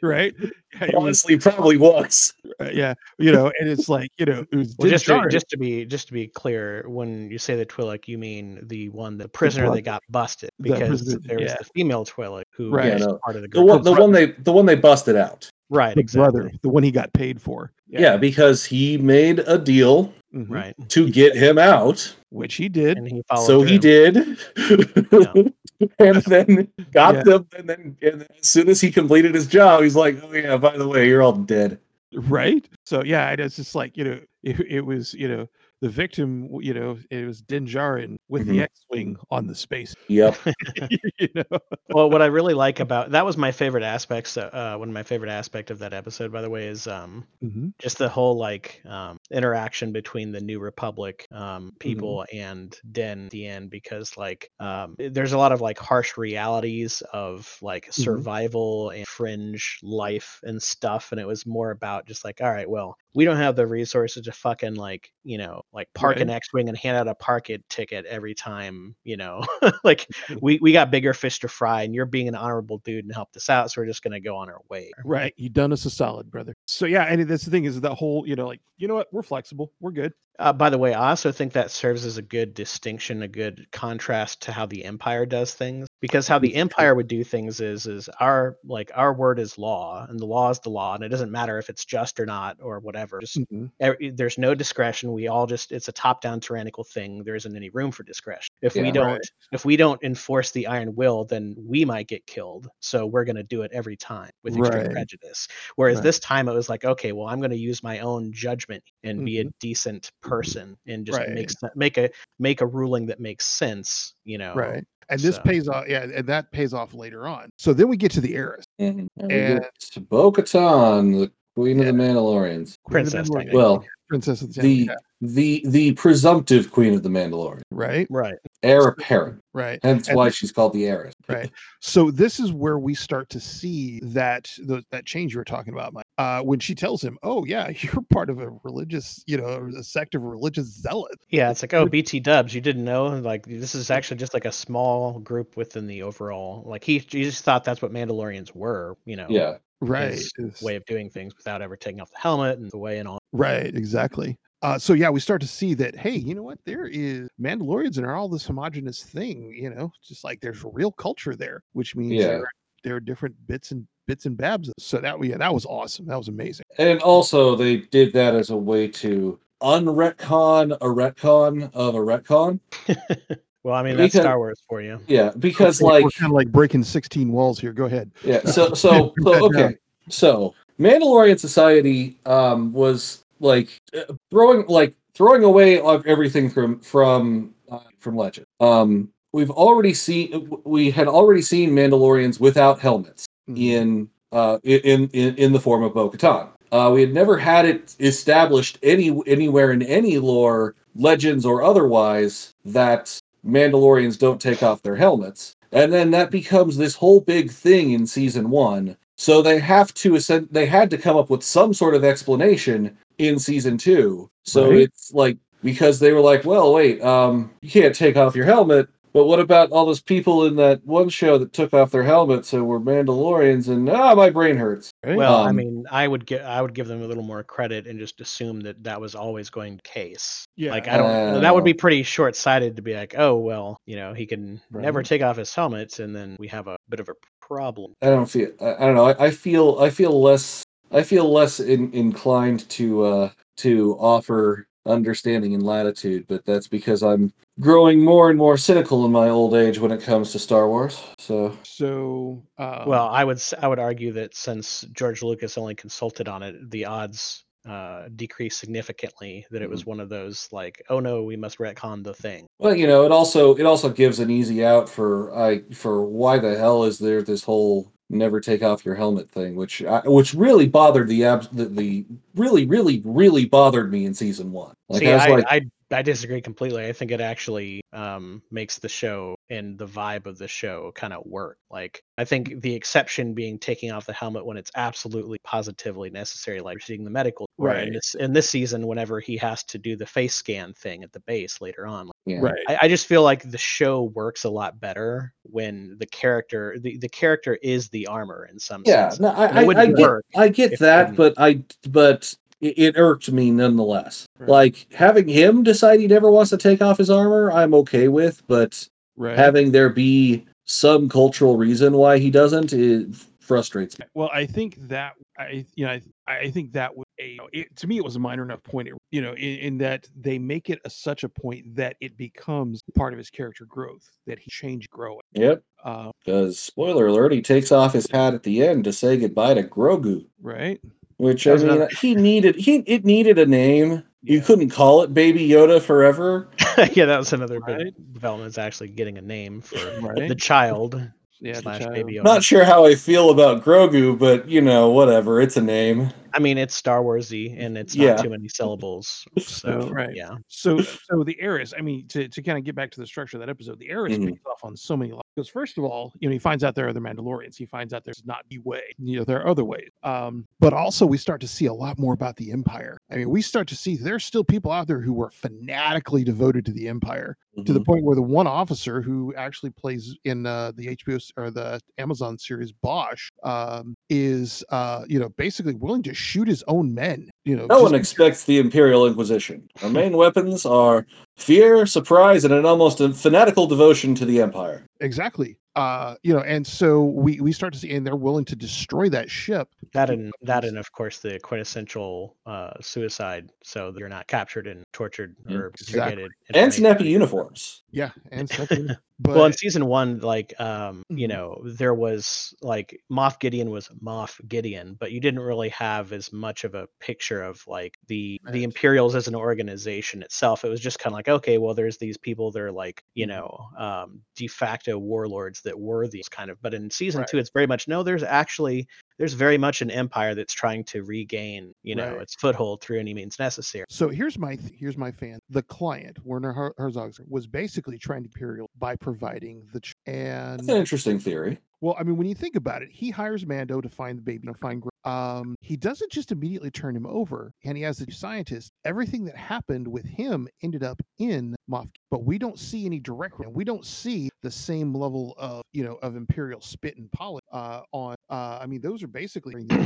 [SPEAKER 2] right Yeah, it was-
[SPEAKER 1] Honestly, probably was.
[SPEAKER 2] Uh, yeah you know and it's like you know it was
[SPEAKER 3] Well, just to, just to be just to be clear, when you say the Twi'lek, you mean the one, the prisoner
[SPEAKER 2] brother.
[SPEAKER 3] that got busted, because
[SPEAKER 2] prisoner-
[SPEAKER 3] there was
[SPEAKER 2] yeah.
[SPEAKER 3] the female Twi'lek who
[SPEAKER 2] Right.
[SPEAKER 3] was
[SPEAKER 1] Yeah, no.
[SPEAKER 3] part of the
[SPEAKER 1] The one the one they the one they busted out.
[SPEAKER 3] right,
[SPEAKER 2] the
[SPEAKER 3] exactly.
[SPEAKER 2] brother the one he got paid for
[SPEAKER 1] Yeah, because he made a deal
[SPEAKER 2] Mhm.
[SPEAKER 3] Right,
[SPEAKER 1] to get him out.
[SPEAKER 2] which he did
[SPEAKER 3] and he followed.
[SPEAKER 1] so he
[SPEAKER 3] through.
[SPEAKER 1] did. and then got
[SPEAKER 2] Yeah.
[SPEAKER 1] them and then and as soon as he completed his job, he's like, Oh yeah, by the way, you're all dead.
[SPEAKER 2] Right so yeah and it's just like you know it, it was you know the victim you know it was Din Djarin with the
[SPEAKER 1] Mhm.
[SPEAKER 2] x-wing on the space
[SPEAKER 1] Yep.
[SPEAKER 2] you know
[SPEAKER 3] well, what I really like about that was my favorite aspects. Uh, one of my favorite aspect of that episode, by the way, is um
[SPEAKER 2] Mhm.
[SPEAKER 3] just the whole like um interaction between the New Republic um, people and Den end because like um, there's a lot of like harsh realities of like survival and fringe life and stuff, and it was more about just like all right, well, we don't have the resources to fucking like you know like park an X-wing and hand out a park it ticket every time you know like we we got bigger fish to fry, and you're being an honorable dude and helped us out, so we're just gonna go on our way.
[SPEAKER 2] Right. You done us a solid, brother. So yeah, and that's the thing is that whole, you know, like, you know what, we're flexible. We're good.
[SPEAKER 3] Uh, by the way, I also think that serves as a good distinction, a good contrast to how the Empire does things. Because how the Empire would do things is, is our like our word is law, and the law is the law, and it doesn't matter if it's just or not or whatever. Just
[SPEAKER 2] Mhm.
[SPEAKER 3] every, there's no discretion. We all just it's a top-down tyrannical thing. There isn't any room for discretion. If we don't
[SPEAKER 2] Right.
[SPEAKER 3] if we don't enforce the iron will, then we might get killed. So we're going to do it every time with extreme
[SPEAKER 2] Right.
[SPEAKER 3] prejudice. Whereas
[SPEAKER 2] Right.
[SPEAKER 3] this time it was like, okay, well, I'm going to use my own judgment and be a
[SPEAKER 2] Mhm.
[SPEAKER 3] decent person and just
[SPEAKER 2] Right.
[SPEAKER 3] make make a make a ruling that makes sense. You know,
[SPEAKER 2] Right. And this
[SPEAKER 3] so-
[SPEAKER 2] pays off. Yeah. And that pays off later on. So then we get to the heiress.
[SPEAKER 1] And we
[SPEAKER 2] And-
[SPEAKER 1] Bo Katan, the Queen
[SPEAKER 2] Yeah.
[SPEAKER 1] of the Mandalorians.
[SPEAKER 2] Queen of the
[SPEAKER 3] Princess,
[SPEAKER 2] Mandalorian.
[SPEAKER 1] Well,
[SPEAKER 2] Princess of the,
[SPEAKER 1] the
[SPEAKER 2] yeah,
[SPEAKER 1] the the presumptive Queen of the Mandalorian,
[SPEAKER 2] right.
[SPEAKER 3] Right.
[SPEAKER 1] heir apparent.
[SPEAKER 2] Right.
[SPEAKER 1] Hence
[SPEAKER 2] And
[SPEAKER 1] why
[SPEAKER 2] this-
[SPEAKER 1] she's called the heiress.
[SPEAKER 2] Right. So this is where we start to see that the, that change you were talking about, Mike. Uh, when she tells him, "Oh yeah, you're part of a religious, you know, a sect of religious zealots."
[SPEAKER 3] Yeah, it's like, oh, BT Dubs, you didn't know? Like, this is actually just like a small group within the overall. Like, he, he just thought that's what Mandalorians were, you know,
[SPEAKER 1] Yeah.
[SPEAKER 2] Right.
[SPEAKER 3] way of doing things without ever taking off the helmet and the way and all.
[SPEAKER 2] Right. Exactly. Uh, so yeah, we start to see that. Hey, you know what? There is Mandalorians and are all this homogenous thing. You know, just like there's real culture there, which means
[SPEAKER 1] Yeah.
[SPEAKER 2] there, there are different bits and bits and babs. So that yeah, that was awesome. That was amazing.
[SPEAKER 1] And also they did that as a way to unretcon a retcon of a retcon.
[SPEAKER 3] Well, I mean, that's Star Wars for you.
[SPEAKER 1] Yeah, because
[SPEAKER 2] We're-
[SPEAKER 1] like
[SPEAKER 2] we're kind of like breaking 16 walls here. Go ahead.
[SPEAKER 1] Yeah. So so so okay. So Mandalorian society um was like uh, throwing like throwing away of everything from from uh, from Legend. Um we've already seen we had already seen Mandalorians without helmets
[SPEAKER 2] Mhm.
[SPEAKER 1] in uh in in in the form of Bo-Katan. Uh, we had never had it established any anywhere in any lore, legends or otherwise, that Mandalorians don't take off their helmets, and then that becomes this whole big thing in season one. So they have to ascend, they had to come up with some sort of explanation in season two. So
[SPEAKER 2] Right.
[SPEAKER 1] it's like because they were like, well, wait, um, you can't take off your helmet. But what about all those people in that one show that took off their helmets and were Mandalorians? And ah, my brain hurts.
[SPEAKER 2] Right?
[SPEAKER 3] Well, I
[SPEAKER 1] Um,
[SPEAKER 3] mean, I would give I would give them a little more credit and just assume that that was always going the case.
[SPEAKER 2] Yeah.
[SPEAKER 3] Like I don't. that would
[SPEAKER 1] Oh.
[SPEAKER 3] be pretty short sighted to be like, oh well, you know, he can never take off his helmet, and then we have a bit of a problem.
[SPEAKER 1] I don't feel. I, I don't know. I, I feel. I feel less. I feel less in, inclined to uh to offer understanding and latitude, but that's because I'm growing more and more cynical in my old age when it comes to Star Wars. So
[SPEAKER 2] So, uh,
[SPEAKER 3] well, I would I would argue that since George Lucas only consulted on it, the odds uh decreased significantly that it was one of those like oh no we must retcon the thing
[SPEAKER 1] Well, you know, it also it also gives an easy out for I for why the hell is there this whole never take off your helmet thing, which I, which really bothered the abs the, the really really really bothered me in season one. Like
[SPEAKER 3] See,
[SPEAKER 1] I
[SPEAKER 3] I,
[SPEAKER 1] like,
[SPEAKER 3] I I disagree completely. I think it actually um, makes the show and the vibe of the show kind of work. Like I think the exception being taking off the helmet when it's absolutely positively necessary, like seeing the medical. where In
[SPEAKER 2] Right.
[SPEAKER 3] this in this season, whenever he has to do the face scan thing at the base later on,
[SPEAKER 1] yeah.
[SPEAKER 2] right.
[SPEAKER 3] I, I just feel like the show works a lot better when the character the, the character is the armor in some
[SPEAKER 1] Yeah,
[SPEAKER 3] sense.
[SPEAKER 1] no, I, I, I get, I get that,
[SPEAKER 3] didn't.
[SPEAKER 1] but I, but it, it irked me nonetheless.
[SPEAKER 2] Right.
[SPEAKER 1] Like having him decide he never wants to take off his armor, I'm okay with, but
[SPEAKER 2] Right.
[SPEAKER 1] having there be some cultural reason why he doesn't, it frustrates me.
[SPEAKER 2] Well, I think that I, you know, I, I think that was a, it, to me, it was a minor enough point, you know, in, in that they make it a, such a point that it becomes part of his character growth that he changed growing.
[SPEAKER 1] Yep.
[SPEAKER 2] Um,
[SPEAKER 1] because spoiler alert, he takes off his hat at the end to say goodbye to Grogu,
[SPEAKER 2] right.
[SPEAKER 1] which I mean, he needed he it needed a name. You couldn't call it Baby Yoda forever.
[SPEAKER 3] yeah, that was another
[SPEAKER 2] Right.
[SPEAKER 3] big development. Is actually getting a name for
[SPEAKER 2] Right.
[SPEAKER 3] the child
[SPEAKER 2] Yeah. the
[SPEAKER 3] slash
[SPEAKER 2] child.
[SPEAKER 3] baby. Yoda.
[SPEAKER 1] Not sure how I feel about Grogu, but you know, whatever. It's a name.
[SPEAKER 3] I mean, it's Star Warsy and it's
[SPEAKER 1] Yeah.
[SPEAKER 3] not too many syllables. So
[SPEAKER 2] Right.
[SPEAKER 3] yeah,
[SPEAKER 2] So, so the heiress. I mean, to, to kind of get back to the structure of that episode, the heiress
[SPEAKER 1] Mhm.
[SPEAKER 2] pays off on so many levels. Because first of all, you know, he finds out there are other Mandalorians. He finds out there's not the way. You know, there are other ways. Um, but also we start to see a lot more about the Empire. I mean, we start to see there's still people out there who were fanatically devoted to the Empire to the
[SPEAKER 1] Mhm.
[SPEAKER 2] point where the one officer who actually plays in uh, the HBO or the Amazon series Bosch um, is, uh, you know, basically willing to shoot his own men. You know,
[SPEAKER 1] No one expects the Imperial Inquisition. Our main weapons are fear, surprise, and an almost fanatical devotion to the Empire.
[SPEAKER 2] exactly uh you know and so we we start to see and they're willing to destroy that ship
[SPEAKER 3] that and that and of course the quintessential uh, suicide, so that you're not captured and tortured or
[SPEAKER 2] exactly.
[SPEAKER 1] And snappy uniforms.
[SPEAKER 2] yeah and something but
[SPEAKER 3] well in season one like um you
[SPEAKER 2] Mhm.
[SPEAKER 3] know there was like moff gideon was moff gideon but you didn't really have as much of a picture of like the the imperials as an organization itself it was just kind of like okay well there's these people that are like you
[SPEAKER 2] Mhm.
[SPEAKER 3] know um de facto warlords that were these kind of but in season
[SPEAKER 2] Right.
[SPEAKER 3] two it's very much no there's actually there's very much an empire that's trying to regain you know
[SPEAKER 2] Right.
[SPEAKER 3] its foothold through any means necessary
[SPEAKER 2] so here's my th- here's my fan the client werner Her- herzog was basically trying to imperial by providing the ch- and
[SPEAKER 1] That's an interesting theory.
[SPEAKER 2] Well, I mean, when you think about it, he hires Mando to find the baby and find. Gro- Um, he doesn't just immediately turn him over, and he has the scientist. Everything that happened with him ended up in Moff, but we don't see any direct. We don't see the same level of you know of imperial spit and polish uh, on. Uh, I mean, those are basically.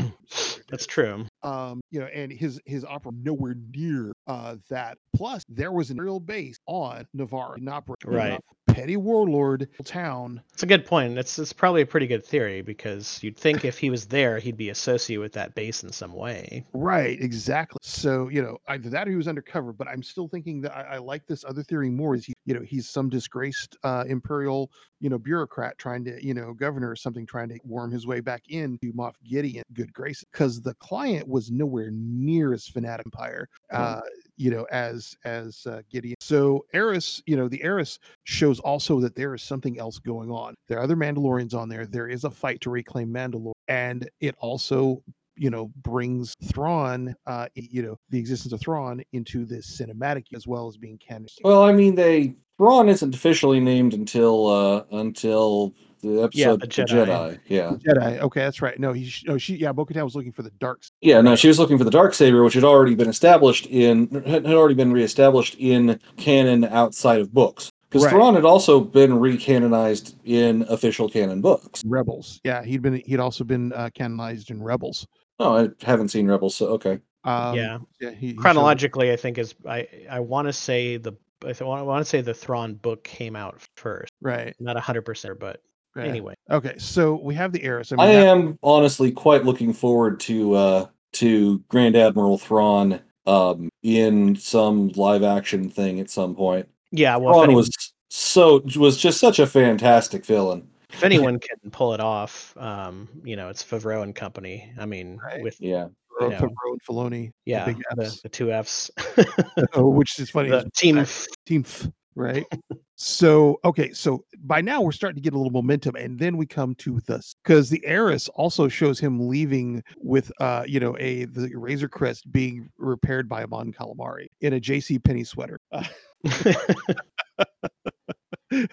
[SPEAKER 3] that's true
[SPEAKER 2] um you know and his his opera nowhere near uh that plus there was an imperial base on navarro not
[SPEAKER 3] Right.
[SPEAKER 2] petty warlord town
[SPEAKER 3] It's a good point. It's it's probably a pretty good theory because you'd think if he was there, he'd be associated with that base in some way.
[SPEAKER 2] Right, exactly. So, you know, either that or he was undercover, but I'm still thinking that I, I like this other theory more is he, you know, he's some disgraced uh, imperial, you know, bureaucrat trying to, you know, governor or something trying to worm his way back into Moff Gideon good graces because the client was nowhere near as fanatic empire, uh, you know, as as uh, Gideon. So Heiress, you know, the Heiress shows also that there is something else going on. There are other Mandalorians on there. There is a fight to reclaim Mandalore, and it also you know brings Thrawn, uh, you know, the existence of Thrawn into this cinematic as well as being canon.
[SPEAKER 1] Well, I mean, they Thrawn isn't officially named until uh until the episode
[SPEAKER 3] the
[SPEAKER 1] The
[SPEAKER 3] Jedi.
[SPEAKER 1] Jedi. Yeah.
[SPEAKER 2] Jedi. Okay, that's right. No, he. sh- No, she. Yeah, Bo-Katan was looking for the dark. s-
[SPEAKER 1] Yeah, no, she was looking for the dark saber, which had already been established in had had already been reestablished in canon outside of books. Because
[SPEAKER 2] Right.
[SPEAKER 1] Thrawn had also been recanonized in official canon books.
[SPEAKER 2] Rebels. Yeah, he'd been. He'd also been uh, canonized in Rebels.
[SPEAKER 1] Oh, I haven't seen Rebels, so okay.
[SPEAKER 2] Um,
[SPEAKER 3] yeah.
[SPEAKER 2] Yeah. He, he showed-
[SPEAKER 3] Chronologically, I think is I I want to say the I want to say the Thrawn book came out first.
[SPEAKER 2] Right.
[SPEAKER 3] Not hundred percent, but
[SPEAKER 2] right.
[SPEAKER 3] anyway.
[SPEAKER 2] Okay, so we have the heiress. I
[SPEAKER 1] I
[SPEAKER 2] that-
[SPEAKER 1] am honestly quite looking forward to uh to Grand Admiral Thrawn um in some live action thing at some point.
[SPEAKER 3] Yeah, well, if,
[SPEAKER 1] Thrawn
[SPEAKER 3] anyone,
[SPEAKER 1] was so was just such a fantastic villain.
[SPEAKER 3] if anyone can pull it off, um, you know, it's Favreau and company. I mean,
[SPEAKER 2] Right.
[SPEAKER 3] with
[SPEAKER 1] Yeah.
[SPEAKER 3] Know,
[SPEAKER 2] Favreau and Filoni. the
[SPEAKER 3] yeah,
[SPEAKER 2] big
[SPEAKER 3] the,
[SPEAKER 2] Fs.
[SPEAKER 3] the two Fs,
[SPEAKER 2] Oh, which is funny.
[SPEAKER 3] the team.
[SPEAKER 2] back- team F, right so okay so by now we're starting to get a little momentum and then we come to this because the heiress also shows him leaving with uh you know a the razor crest being repaired by a Mon calamari in a jc Penney sweater Uh,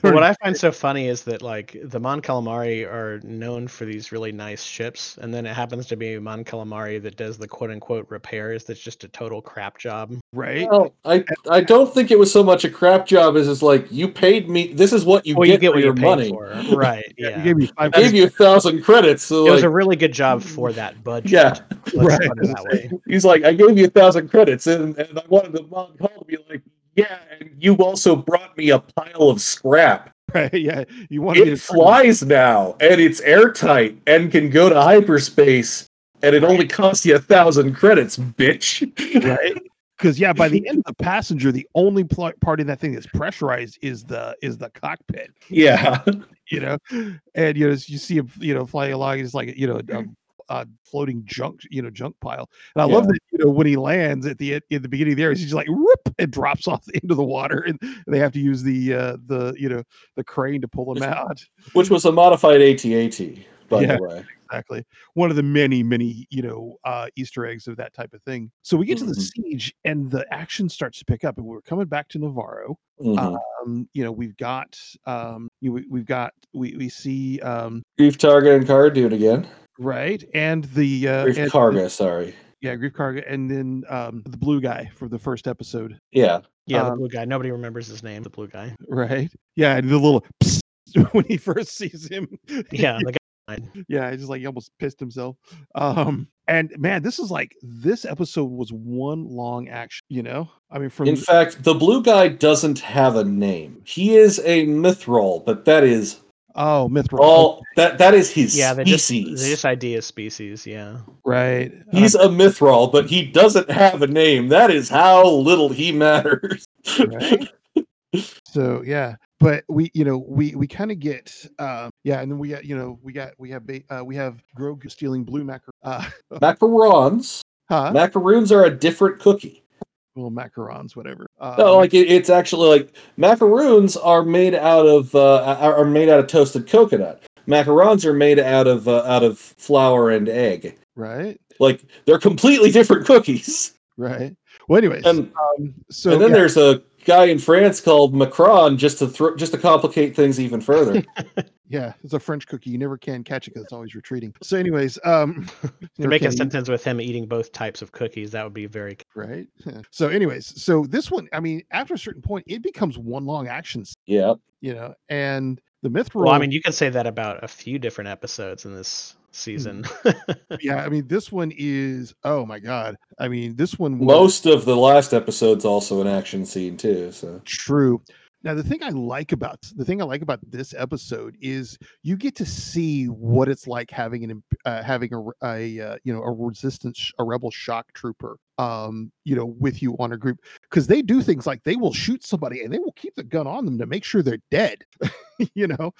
[SPEAKER 3] But what I find so funny is that like the Mon Calamari are known for these really nice ships, and then it happens to be Mon Calamari that does the quote unquote repairs. That's just a total crap job.
[SPEAKER 2] right
[SPEAKER 1] Well, I I don't think it was so much a crap job as it's like you paid me. This is what you
[SPEAKER 3] well,
[SPEAKER 1] get,
[SPEAKER 3] you get
[SPEAKER 1] for
[SPEAKER 3] what
[SPEAKER 1] your
[SPEAKER 3] you pay
[SPEAKER 1] money.
[SPEAKER 3] for, right?
[SPEAKER 2] yeah,
[SPEAKER 3] Yeah,
[SPEAKER 2] you gave me
[SPEAKER 1] I gave you a thousand credits. So
[SPEAKER 3] it was a really good job for that budget.
[SPEAKER 1] yeah,
[SPEAKER 3] let's
[SPEAKER 2] Right.
[SPEAKER 3] that way.
[SPEAKER 1] he's like, I gave you a thousand credits, and, and I wanted the Mon Cal to be like, yeah, and you also brought me a pile of scrap.
[SPEAKER 2] right yeah you want
[SPEAKER 1] It flies now, and it's airtight, and can go to hyperspace, and it only costs you a thousand credits, bitch.
[SPEAKER 2] right because yeah by the end of the passenger the only pl- part in that thing that's pressurized is the is the cockpit
[SPEAKER 1] yeah,
[SPEAKER 2] you know, and you know you see him, you know, flying along. It's like you know a, mm-hmm. A floating junk, you know, junk pile. And I love that you know when he lands at the in the beginning there, he's just like whoop and drops off into the water, and they have to use the uh the you know the crane to pull him out.
[SPEAKER 1] which was a modified AT-AT, by
[SPEAKER 2] Yeah.
[SPEAKER 1] the way.
[SPEAKER 2] exactly one of the many many you know uh easter eggs of that type of thing so we get to the
[SPEAKER 1] Mhm.
[SPEAKER 2] siege and the action starts to pick up and we're coming back to navarro
[SPEAKER 1] Mhm.
[SPEAKER 2] um you know we've got um you, we, we've got we, we see um
[SPEAKER 1] Greef Karga and Cara Dune again.
[SPEAKER 2] Right and the uh
[SPEAKER 1] Greef
[SPEAKER 2] and-
[SPEAKER 1] Karga, sorry.
[SPEAKER 2] yeah Greef Karga and then um the blue guy for the first episode
[SPEAKER 1] Yeah.
[SPEAKER 3] Yeah, the
[SPEAKER 2] Um,
[SPEAKER 3] blue guy. Nobody remembers his name. The blue guy.
[SPEAKER 2] right yeah and the little when he first sees him
[SPEAKER 3] Yeah, the guy.
[SPEAKER 2] yeah it's just like he almost pissed himself um and man this is like this episode was one long action you know i mean from
[SPEAKER 1] In fact, the blue guy doesn't have a name. He is a Mythrol, but that is
[SPEAKER 2] oh mythrol
[SPEAKER 1] all that that is his
[SPEAKER 3] Yeah, they just
[SPEAKER 1] species.
[SPEAKER 3] they just idea species. Yeah.
[SPEAKER 2] right And
[SPEAKER 1] He's a Mythrol, but he doesn't have a name. That is how little he matters.
[SPEAKER 2] right? so yeah but we you know we we kind of get um yeah and then we got you know we got we have ba- uh, we have Grogu stealing blue macro uh
[SPEAKER 1] Macarons.
[SPEAKER 2] huh
[SPEAKER 1] Macaroons are a different cookie.
[SPEAKER 2] Well macarons whatever uh,
[SPEAKER 1] No, like it, it's actually like macaroons are made out of uh, are are made out of toasted coconut. Macarons are made out of uh, out of flour and egg.
[SPEAKER 2] right
[SPEAKER 1] Like they're completely different cookies.
[SPEAKER 2] right well anyways
[SPEAKER 1] And
[SPEAKER 2] um so
[SPEAKER 1] and then
[SPEAKER 2] yeah,
[SPEAKER 1] there's a guy in France called Macron just to throw just to complicate things even further.
[SPEAKER 2] yeah it's a french cookie you never can catch it because it's always retreating so anyways um
[SPEAKER 3] To
[SPEAKER 2] never
[SPEAKER 3] make a sentence with him eating both types of cookies, that would be very.
[SPEAKER 2] right so anyways so this one i mean after a certain point it becomes one long action s-
[SPEAKER 1] yeah.
[SPEAKER 2] you know and the myth
[SPEAKER 3] Well, I mean, you can say that about a few different episodes in this season.
[SPEAKER 2] yeah i mean this one is oh my god i mean this one was
[SPEAKER 1] Most of the last episode's also an action scene too. So
[SPEAKER 2] true now the thing i like about the thing i like about this episode is you get to see what it's like having an uh, having a, r- a uh, you know a resistance a rebel shock trooper um you know with you on a group because they do things like they will shoot somebody and they will keep the gun on them to make sure they're dead you know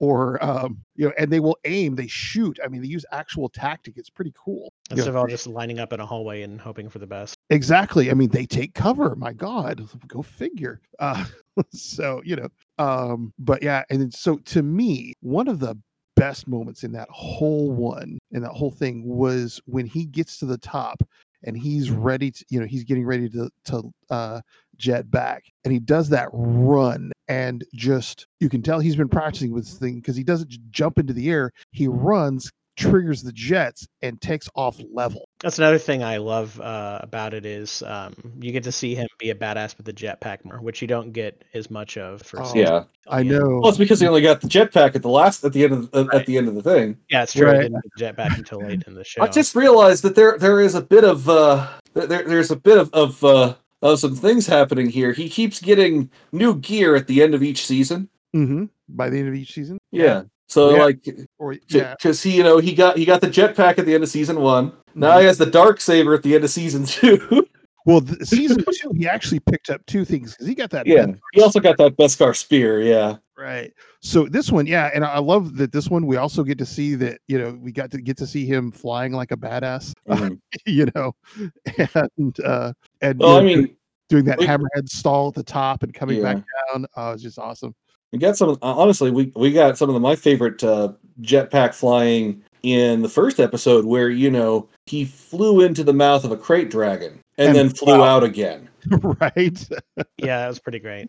[SPEAKER 2] or um you know and they will aim they shoot i mean they use actual tactic it's pretty cool
[SPEAKER 3] Instead of all just lining up in a hallway and hoping for the best.
[SPEAKER 2] Exactly. I mean, they take cover. My God, go figure. Uh, so you know, um, but yeah, and then, so to me, one of the best moments in that whole one and that whole thing was when he gets to the top and he's ready to, you know, he's getting ready to to uh, jet back, and he does that run, and just you can tell he's been practicing with this thing because he doesn't jump into the air. He runs, triggers the jets, and takes off level.
[SPEAKER 3] That's another thing I love uh, about it is um, you get to see him be a badass with the jetpack more, which you don't get as much of. For
[SPEAKER 2] Oh,
[SPEAKER 1] yeah.
[SPEAKER 2] I know.
[SPEAKER 1] Well, it's because he only got the jetpack at the last at the end of the, at the end of the thing.
[SPEAKER 3] Yeah, it's true. I
[SPEAKER 2] Right.
[SPEAKER 3] didn't get the jetpack until late in the show.
[SPEAKER 1] I just realized that there there is a bit of uh there there's a bit of of uh of some things happening here. He keeps getting new gear at the end of each season.
[SPEAKER 2] hmm By the end of each season.
[SPEAKER 1] Yeah. So
[SPEAKER 2] Yeah.
[SPEAKER 1] like
[SPEAKER 2] Or yeah.
[SPEAKER 1] because he you know he got he got the jetpack at the end of season one. Now
[SPEAKER 2] Mhm.
[SPEAKER 1] he has the dark saber at the end of season two.
[SPEAKER 2] Well, th- season two, he actually picked up two things because he got that.
[SPEAKER 1] yeah. He also got that Beskar spear. Yeah.
[SPEAKER 2] right. So this one, yeah, and I love that this one. We also get to see that you know we got to get to see him flying like a badass,
[SPEAKER 1] Mhm.
[SPEAKER 2] you know, and uh and
[SPEAKER 1] Well,
[SPEAKER 2] you
[SPEAKER 1] I mean,
[SPEAKER 2] doing that
[SPEAKER 1] we-
[SPEAKER 2] hammerhead stall at the top and coming
[SPEAKER 1] Yeah.
[SPEAKER 2] back down. Oh, it's just awesome.
[SPEAKER 1] We got some. uh, Honestly, we we got some of the, my favorite uh, jetpack flying in the first episode, where you know he flew into the mouth of a krayt dragon and,
[SPEAKER 2] And
[SPEAKER 1] then flew
[SPEAKER 2] wow.
[SPEAKER 1] out again.
[SPEAKER 2] right?
[SPEAKER 3] yeah, that was pretty great.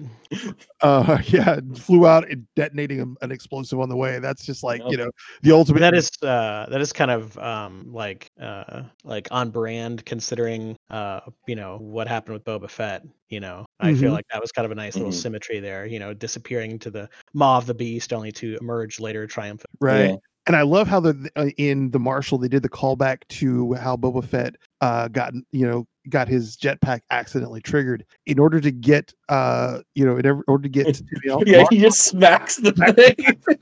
[SPEAKER 2] Uh, yeah, flew out and detonating an- an explosive on the way. That's just like you know the ultimate.
[SPEAKER 3] That is uh, that is kind of um, like uh, like on brand considering uh, you know what happened with Boba Fett. You know, I feel
[SPEAKER 2] Mhm.
[SPEAKER 3] like that was kind of a nice little
[SPEAKER 1] Mhm.
[SPEAKER 3] symmetry there. You know, disappearing into the maw of the beast, only to emerge later triumphant.
[SPEAKER 2] right.
[SPEAKER 1] Yeah.
[SPEAKER 2] And I love how the uh, in the Marshall they did the callback to how Boba Fett uh got you know got his jetpack accidentally triggered in order to get uh you know in order to get to the Al-
[SPEAKER 1] Yeah,
[SPEAKER 2] Mar-
[SPEAKER 1] he just smacks the thing.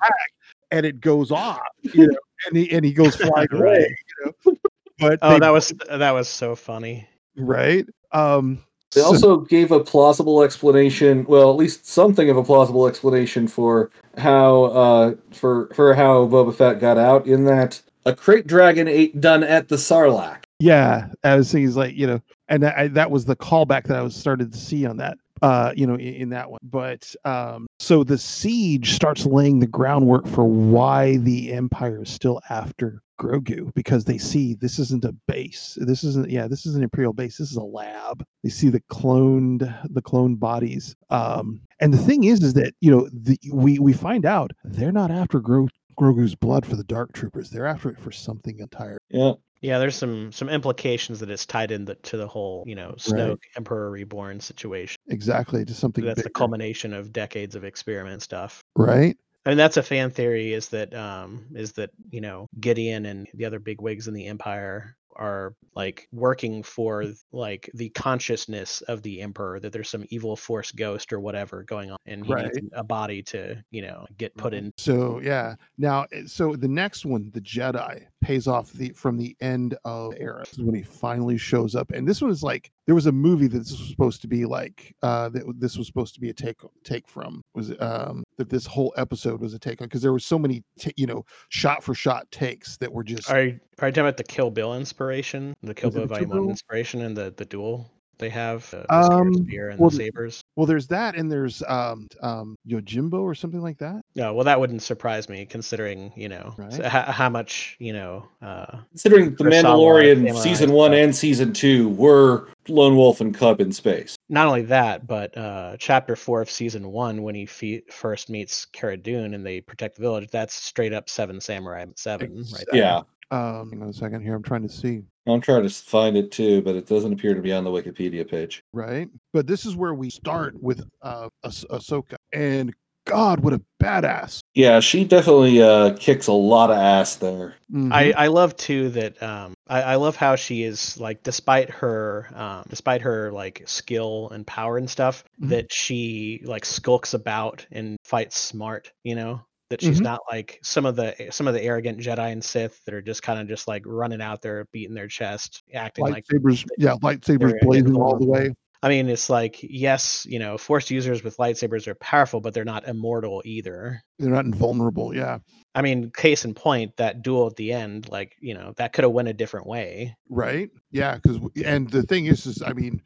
[SPEAKER 2] and it goes off you know and he and he goes flying away you know but
[SPEAKER 3] Oh,
[SPEAKER 2] they-
[SPEAKER 3] that was that was so funny.
[SPEAKER 2] right um
[SPEAKER 1] They also gave a plausible explanation. Well, at least something of a plausible explanation for how uh for for how Boba Fett got out. In that a krayt dragon ate done at the Sarlacc.
[SPEAKER 2] yeah I was thinking, like you know and that, I, that was the callback that I was started to see on that uh you know in, in that one but um so the siege starts laying the groundwork for why the empire is still after Grogu because they see this isn't a base. This isn't yeah, this is an Imperial base. This is a lab. They see the cloned the cloned bodies. Um, and the thing is, is that you know the, we we find out they're not after Gro- Grogu's blood for the Dark Troopers. They're after it for something entire.
[SPEAKER 1] Yeah.
[SPEAKER 3] Yeah, there's some some implications that it's tied in the, to the whole, you know, Snoke Emperor Reborn situation.
[SPEAKER 2] Exactly to something.
[SPEAKER 3] That's the culmination of decades of experiment stuff.
[SPEAKER 2] right?
[SPEAKER 3] I mean, that's a fan theory. Is that um is that you know Gideon and the other big wigs in the Empire are like working for like the consciousness of the emperor that there's some evil force ghost or whatever going on and he needs
[SPEAKER 2] Right.
[SPEAKER 3] a body to you know get put in
[SPEAKER 2] So yeah. Now, eh, so the next one, the Jedi, pays off the from the end of era when he finally shows up, and this one is like there was a movie that this was supposed to be like uh that this was supposed to be a take take from was um that this whole episode was a take on because there were so many ta- you know shot for shot takes that were just
[SPEAKER 3] Are you, are you talking about the Kill Bill inspiration, the Kill Bill Volume One inspiration, and the the duel they have, uh, the
[SPEAKER 2] Um,
[SPEAKER 3] spear and
[SPEAKER 2] well,
[SPEAKER 3] the
[SPEAKER 2] the-
[SPEAKER 3] sabers?
[SPEAKER 2] well there's that and there's um um Yojimbo or something like that
[SPEAKER 3] No, well, that wouldn't surprise me considering you know s-
[SPEAKER 2] Right.
[SPEAKER 3] how, how much you know. Uh,
[SPEAKER 1] Considering The Mandalorian
[SPEAKER 3] Samurai
[SPEAKER 1] season one and season two were Lone Wolf and Cub in space.
[SPEAKER 3] not only that, but uh, chapter four of season one, when he fe- first meets Cara Dune and they protect the village, that's straight up Seven Samurai Seven, right? there.
[SPEAKER 1] Yeah.
[SPEAKER 2] um hang on a second here I'm trying to see
[SPEAKER 1] I'm trying to find it too, but it doesn't appear to be on the Wikipedia page.
[SPEAKER 2] right? But this is where we start with uh Ah- Ahsoka, and God, what a badass!
[SPEAKER 1] Yeah, she definitely uh, kicks a lot of ass there.
[SPEAKER 2] Mhm.
[SPEAKER 3] I, I love too that um I, I love how she is like despite her um despite her like skill and power and stuff
[SPEAKER 2] Mhm.
[SPEAKER 3] that she like skulks about and fights smart you know that she's
[SPEAKER 2] Mhm.
[SPEAKER 3] not like some of the some of the arrogant Jedi and Sith that are just kind of just like running out there beating their chest acting like
[SPEAKER 2] lightsabers, yeah, lightsabers blazing all the way.
[SPEAKER 3] I mean it's like yes you know force users with lightsabers are powerful but they're not immortal either
[SPEAKER 2] They're not invulnerable. Yeah,
[SPEAKER 3] I mean case in point that duel at the end like you know that could have went a different way
[SPEAKER 2] right. Yeah, because and the thing is, is I mean,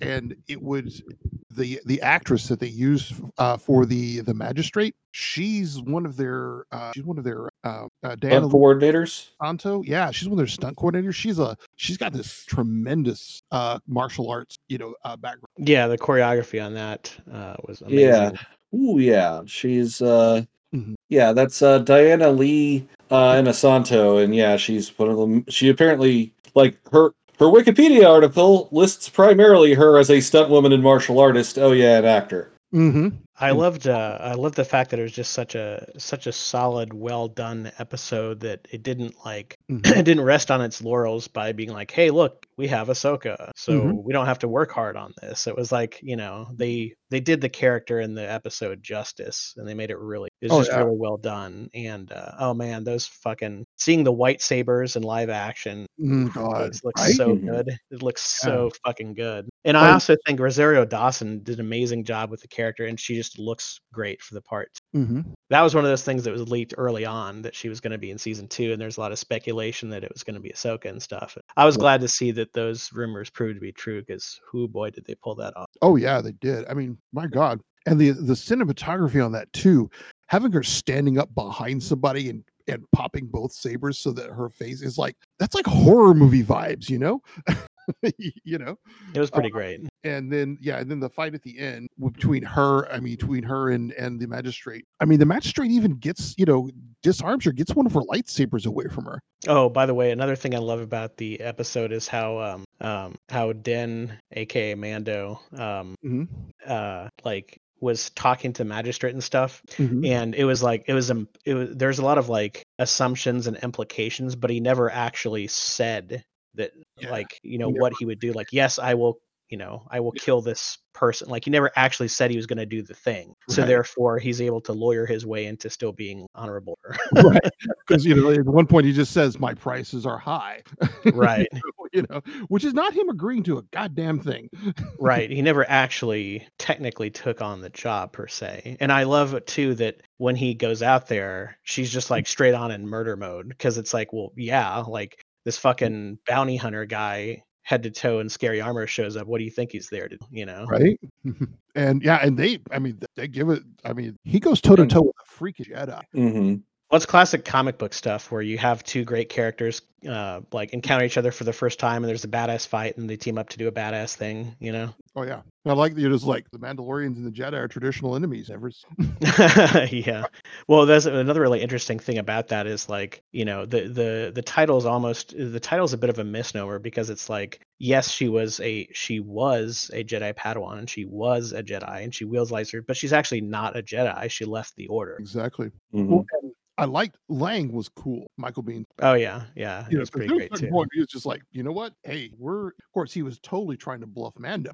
[SPEAKER 2] and it was the the actress that they use uh, for the the magistrate. She's one of their uh, she's one of their uh, uh, Diana
[SPEAKER 1] coordinators.
[SPEAKER 2] Santo. Yeah, she's one of their stunt coordinators. She's a she's got this tremendous uh martial arts, you know, uh, background.
[SPEAKER 3] Yeah, the choreography on that uh, was amazing.
[SPEAKER 1] Yeah. Ooh, yeah. She's uh
[SPEAKER 2] Mhm.
[SPEAKER 1] yeah, that's uh Diana Lee uh Inosanto, and yeah, she's one of them. She apparently like her her Wikipedia article lists primarily her as a stunt woman and martial artist. Oh yeah, an actor.
[SPEAKER 2] Mm-hmm.
[SPEAKER 3] I loved uh, I loved the fact that it was just such a such a solid, well done episode that it didn't like
[SPEAKER 2] Mhm.
[SPEAKER 3] it didn't rest on its laurels by being like, hey, look, we have Ahsoka, so
[SPEAKER 2] Mhm.
[SPEAKER 3] we don't have to work hard on this. It was like you know they they did the character in the episode justice, and they made it really it was
[SPEAKER 2] Oh,
[SPEAKER 3] just
[SPEAKER 2] yeah.
[SPEAKER 3] really well done. And uh, oh man, those fucking seeing the white sabers in live action
[SPEAKER 2] Mm, God,
[SPEAKER 3] It looks
[SPEAKER 2] right?
[SPEAKER 3] so good. It looks
[SPEAKER 2] Yeah.
[SPEAKER 3] so fucking good. And I also think Rosario Dawson did an amazing job with the character, and she just looks great for the part.
[SPEAKER 2] Hmm
[SPEAKER 3] That was one of those things that was leaked early on that she was going to be in season two, and there's a lot of speculation that it was going to be Ahsoka and stuff. I was
[SPEAKER 1] Yeah.
[SPEAKER 3] glad to see that those rumors proved to be true because who boy did they pull that off.
[SPEAKER 2] Oh yeah, they did. I mean, my God, and the the cinematography on that too, having her standing up behind somebody and and popping both sabers so that her face is like that's like horror movie vibes, you know. you know
[SPEAKER 3] It was pretty great.
[SPEAKER 2] and then yeah and then the fight at the end between her i mean between her and and the magistrate i mean the magistrate even gets you know disarms her gets one of her lightsabers away from her
[SPEAKER 3] Oh, by the way, another thing I love about the episode is how um um how Din, aka Mando, um
[SPEAKER 2] Mhm.
[SPEAKER 3] uh like was talking to magistrate and stuff
[SPEAKER 2] Mhm.
[SPEAKER 3] and it was like it was um it was there's a lot of like assumptions and implications but he never actually said that
[SPEAKER 2] Yeah,
[SPEAKER 3] like you know
[SPEAKER 2] never.
[SPEAKER 3] what he would do like yes i will you know i will kill this person like he never actually said he was going to do the thing so
[SPEAKER 2] Right.
[SPEAKER 3] therefore he's able to lawyer his way into still being honorable
[SPEAKER 2] right because you know at one point he just says my prices are high
[SPEAKER 3] right
[SPEAKER 2] you know which is not him agreeing to a goddamn thing
[SPEAKER 3] right he never actually technically took on the job per se and i love it too that when he goes out there she's just like mm. straight on in murder mode because it's like well yeah like this fucking bounty hunter guy head to toe in scary armor shows up what do you think he's there to you know?
[SPEAKER 2] Right? And yeah and they i mean they give it i mean he goes toe to toe with a freaking jedi.
[SPEAKER 1] Hmm
[SPEAKER 3] Well, it's classic comic book stuff where you have two great characters uh, like encounter each other for the first time, and there's a badass fight, and they team up to do a badass thing. You know?
[SPEAKER 2] Oh yeah, I like that. It is like the Mandalorians and the Jedi are traditional enemies. Ever.
[SPEAKER 3] yeah. Well, that's another really interesting thing about that is like you know the the the title is almost the title is a bit of a misnomer because it's like yes she was a she was a Jedi Padawan and she was a Jedi and she wields lightsaber, but she's actually not a Jedi. She left the Order.
[SPEAKER 2] Exactly.
[SPEAKER 1] Mhm.
[SPEAKER 2] Well, and I liked Lang was cool. Michael Biehn.
[SPEAKER 3] Oh yeah, yeah,
[SPEAKER 2] You
[SPEAKER 3] it
[SPEAKER 2] know,
[SPEAKER 3] was
[SPEAKER 2] 'cause
[SPEAKER 3] pretty
[SPEAKER 2] there was
[SPEAKER 3] great too.
[SPEAKER 2] point he was just like, you know what? Hey, we're. Of course, he was totally trying to bluff Mando.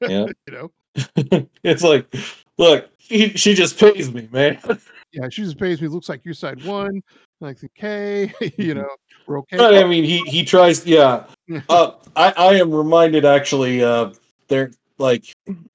[SPEAKER 1] Yeah.
[SPEAKER 2] you know.
[SPEAKER 1] it's like, look, he, she just pays me, man.
[SPEAKER 2] Yeah, she just pays me. Looks like your side won. Like okay, you know, we're okay.
[SPEAKER 1] But I mean, he he tries. Yeah. Uh, I I am reminded actually. Uh, there like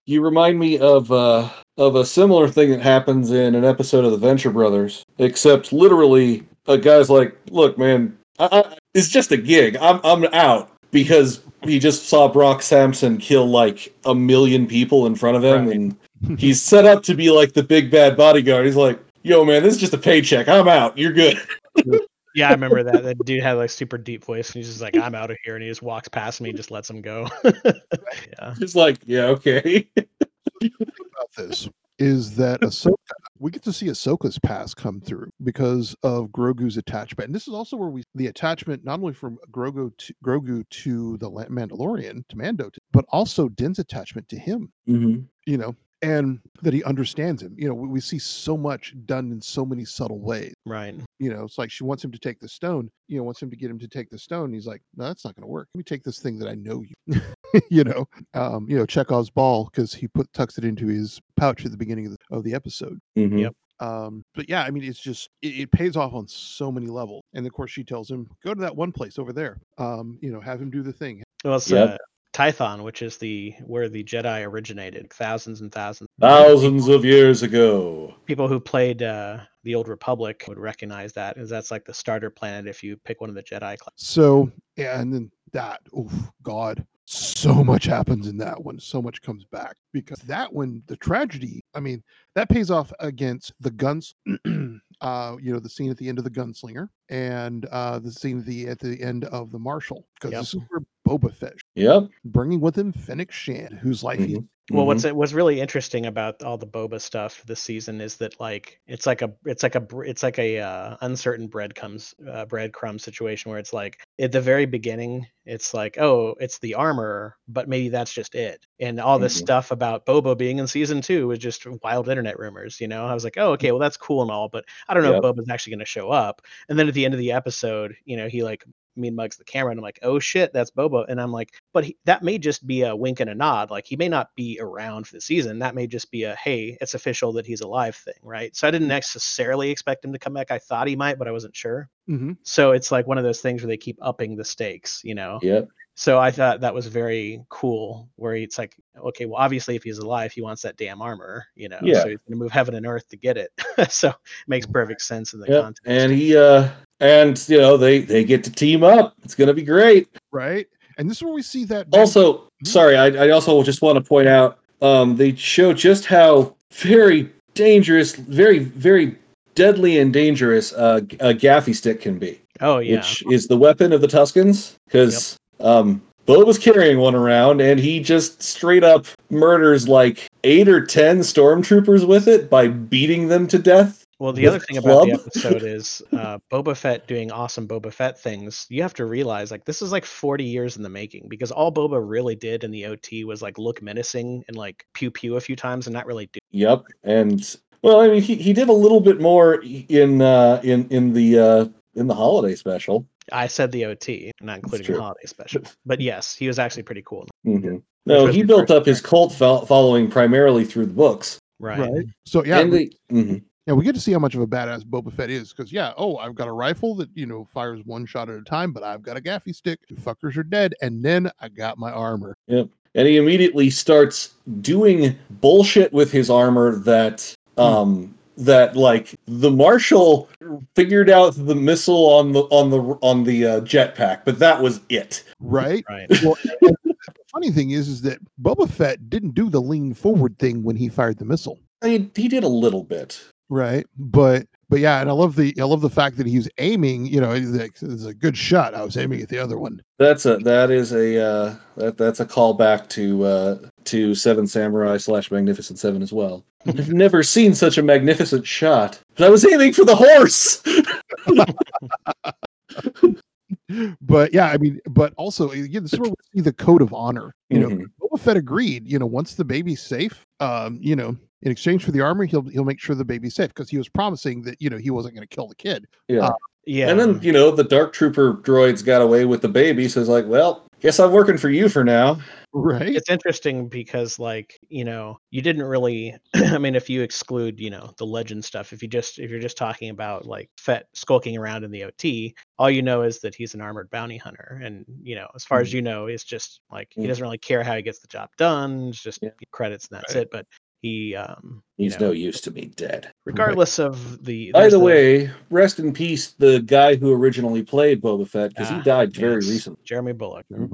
[SPEAKER 1] you remind me of uh of a similar thing that happens in an episode of the Venture Brothers, except literally a guy's like, look, man, I, I, it's just a gig. I'm I'm out because he just saw Brock Sampson kill like a million people in front of him,
[SPEAKER 3] Right.
[SPEAKER 1] and he's set up to be like the big bad bodyguard. He's like. Yo, man, this is just a paycheck. I'm out. You're good.
[SPEAKER 3] Yeah, I remember that. That dude had like super deep voice, and he's just like, "I'm out of here," and he just walks past me, and just lets him go. yeah.
[SPEAKER 1] Just like, yeah, okay.
[SPEAKER 2] about this is that Ahsoka, we get to see Ahsoka's past come through because of Grogu's attachment. And this is also where we the attachment not only from Grogu to Grogu to the Mandalorian to Mando, but also Din's attachment to him.
[SPEAKER 1] Mm-hmm.
[SPEAKER 2] You know, and that he understands him. You know, we, we see so much done in so many subtle ways.
[SPEAKER 3] Right.
[SPEAKER 2] You know, it's like she wants him to take the stone. You know, wants him to get him to take the stone. He's like, no, that's not going to work. Let me take this thing that I know you. you know, um, you know, Chekhov's ball because he put tucks it into his pouch at the beginning of the, of the episode.
[SPEAKER 1] Mm-hmm.
[SPEAKER 3] Yep.
[SPEAKER 2] Um, but yeah, I mean, it's just it, it pays off on so many levels. And of course, she tells him, "Go to that one place over there. Um, you know, have him do the thing."
[SPEAKER 3] Well, it's
[SPEAKER 1] Yep.
[SPEAKER 3] uh, Tython, which is the where the Jedi originated, thousands and thousands.
[SPEAKER 1] Thousands of years ago.
[SPEAKER 3] People who played uh, the Old Republic would recognize that, as that's like the starter planet if you pick one of the Jedi class.
[SPEAKER 2] So yeah, and then that, oh God, so much happens in that one. So much comes back because that one, the tragedy. I mean, that pays off against the guns. uh, you know, the scene at the end of the gunslinger and uh, the scene at the at the end of the marshal because
[SPEAKER 3] Yep.
[SPEAKER 2] this is where Boba Fett
[SPEAKER 1] Yep.
[SPEAKER 2] bringing with him Fennec Shand, whose life he
[SPEAKER 1] Mhm.
[SPEAKER 3] Well, what's it what's really interesting about all the boba stuff this season is that like it's like a it's like a it's like a uh, uncertain breadcrumbs uh, breadcrumb situation where it's like at the very beginning it's like oh it's the armor but maybe that's just it and all this
[SPEAKER 1] Mhm.
[SPEAKER 3] stuff about Boba being in season two was just wild internet rumors you know I was like oh okay well that's cool and all but I don't know
[SPEAKER 1] Yep.
[SPEAKER 3] if Boba's actually going to show up and then at the end of the episode you know he like mean mugs the camera and I'm like, oh shit, that's Boba. And I'm like, but he, that may just be a wink and a nod. Like he may not be around for the season. That may just be a hey, it's official that he's alive thing, right? So I didn't necessarily expect him to come back. I thought he might, but I wasn't sure.
[SPEAKER 2] Mhm.
[SPEAKER 3] So it's like one of those things where they keep upping the stakes, you know.
[SPEAKER 1] Yep.
[SPEAKER 3] So I thought that was very cool. Where it's like, okay, well, obviously, if he's alive, he wants that damn armor, you know.
[SPEAKER 1] Yeah.
[SPEAKER 3] So he's going to move heaven and earth to get it. so it makes perfect sense in the
[SPEAKER 1] Yep.
[SPEAKER 3] context.
[SPEAKER 1] And he uh and you know they they get to team up. It's gonna be great.
[SPEAKER 2] right? And this is where we see that.
[SPEAKER 1] Also, sorry, I, I also just want to point out um they show just how very dangerous, very very deadly and dangerous uh, a gaffi stick can be,
[SPEAKER 3] oh yeah.
[SPEAKER 1] which is the weapon of the Tuskens. Because um, Bo was carrying one around, and he just straight up murders like eight or ten stormtroopers with it by beating them to death.
[SPEAKER 3] Well, the other thing about the episode is uh, Boba Fett doing awesome Boba Fett things. You have to realize, like, this is like 40 years in the making because all Boba really did in the OT was like look menacing and like pew pew a few times and not really do.
[SPEAKER 1] Yep, and well, I mean, he, he did a little bit more in uh, in in the uh, in the holiday special.
[SPEAKER 3] I said the OT, not including the holiday special. But yes, he was actually pretty cool.
[SPEAKER 1] hmm No, he built
[SPEAKER 3] first
[SPEAKER 1] up his cult fol- following primarily through the books.
[SPEAKER 3] Right.
[SPEAKER 2] right? So yeah,
[SPEAKER 1] and
[SPEAKER 2] we,
[SPEAKER 1] the, mhm.
[SPEAKER 2] Yeah, we get to see how much of a badass Boba Fett is because yeah, oh, I've got a rifle that you know fires one shot at a time, but I've got a gaffi stick. Two fuckers are dead, and then I got my armor. Yep.
[SPEAKER 1] And he immediately starts doing bullshit with his armor that um that like the marshal figured out the missile on the on the on the uh, jetpack, but that was it.
[SPEAKER 2] Right.
[SPEAKER 3] Right.
[SPEAKER 2] Well, the funny thing is, is that Boba Fett didn't do the lean forward thing when he fired the missile.
[SPEAKER 1] I mean, he did a little bit.
[SPEAKER 2] Right. But but yeah, and I love the I love the fact that he's aiming. You know, it's a good shot. I was aiming at the other one.
[SPEAKER 1] That's a that is a uh, that that's a callback to uh, to Seven Samurai slash Magnificent Seven as well. I've never seen such a magnificent shot, but I was aiming for the horse.
[SPEAKER 2] but yeah, I mean, but also again, this is where we see the code of honor. You know,
[SPEAKER 1] Mhm.
[SPEAKER 2] Boba Fett agreed. You know, once the baby's safe, um, you know, in exchange for the armor, he'll he'll make sure the baby's safe because he was promising that you know he wasn't going to kill the kid.
[SPEAKER 1] yeah.
[SPEAKER 2] Uh,
[SPEAKER 3] Yeah.
[SPEAKER 1] And then, you know, the Dark Trooper droids got away with the baby, so it's like, well, guess I'm working for you for now.
[SPEAKER 2] Right?
[SPEAKER 3] it's interesting because like you know you didn't really i mean if you exclude you know the legend stuff if you just if you're just talking about like Fett skulking around in the ot all you know is that he's an armored bounty hunter and you know as far as you know it's just like he
[SPEAKER 1] Mm.
[SPEAKER 3] doesn't really care how he gets the job done it's just
[SPEAKER 1] Yeah.
[SPEAKER 3] credits and that's
[SPEAKER 2] Right.
[SPEAKER 3] it but he um
[SPEAKER 1] He's
[SPEAKER 3] know,
[SPEAKER 1] no use to me dead.
[SPEAKER 3] regardless of the
[SPEAKER 1] By
[SPEAKER 3] there's
[SPEAKER 1] the way, rest in peace, the guy who originally played Boba Fett, because he
[SPEAKER 3] Ah,
[SPEAKER 1] died very
[SPEAKER 3] yes,
[SPEAKER 1] recently.
[SPEAKER 3] jeremy Bulloch Jeremy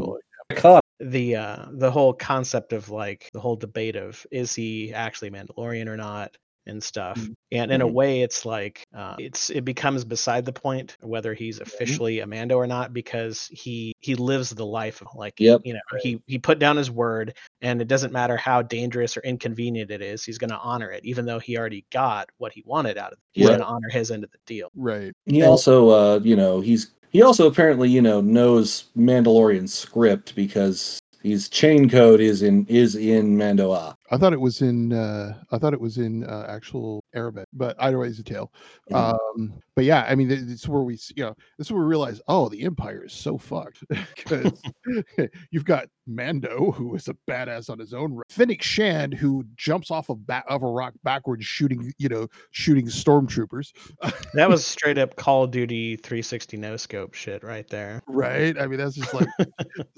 [SPEAKER 1] Iconic.
[SPEAKER 3] the uh the whole concept of like the whole debate of is he actually Mandalorian or not and stuff.
[SPEAKER 2] Mhm.
[SPEAKER 3] And in a
[SPEAKER 1] Mhm.
[SPEAKER 3] way it's like uh, it's it becomes beside the point whether he's officially a Mando or not because he he lives the life of like
[SPEAKER 1] Yep.
[SPEAKER 3] you know he he put down his word and it doesn't matter how dangerous or inconvenient it is he's going to honor it even though he already got what he wanted out of it. He's
[SPEAKER 1] Right.
[SPEAKER 3] going to honor his end of the deal.
[SPEAKER 2] Right.
[SPEAKER 1] He
[SPEAKER 2] And-
[SPEAKER 1] also, uh, you know, he's he also apparently, you know, knows Mandalorian script because his chain code is in is in Mando'a.
[SPEAKER 2] I thought it was in uh I thought it was in uh, actual Arabic, but either way it's a tale.
[SPEAKER 1] Mhm.
[SPEAKER 2] Um but yeah, I mean it's where we you know, this is where we realize oh the empire is so fucked because you've got Mando who is a badass on his own. Fennec Shand who jumps off of ba- of a rock backwards shooting, you know, shooting stormtroopers.
[SPEAKER 3] That was straight up Call of Duty 360 no scope shit right there.
[SPEAKER 2] Right? I mean that's just like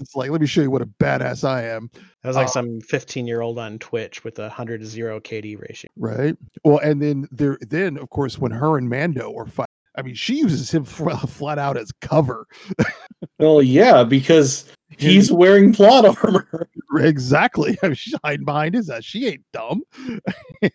[SPEAKER 2] it's like let me show you what a badass I am.
[SPEAKER 3] That was like
[SPEAKER 2] Uh,
[SPEAKER 3] some 15 year old on Twitch with a 100 to 0 KD ratio.
[SPEAKER 2] Right. Well, and then there, then of course, when her and Mando are fighting, I mean, she uses him fl- flat out as cover.
[SPEAKER 1] Well, yeah, because he's wearing plot armor.
[SPEAKER 2] exactly. I mean, she's hiding behind his ass. She ain't dumb.
[SPEAKER 3] And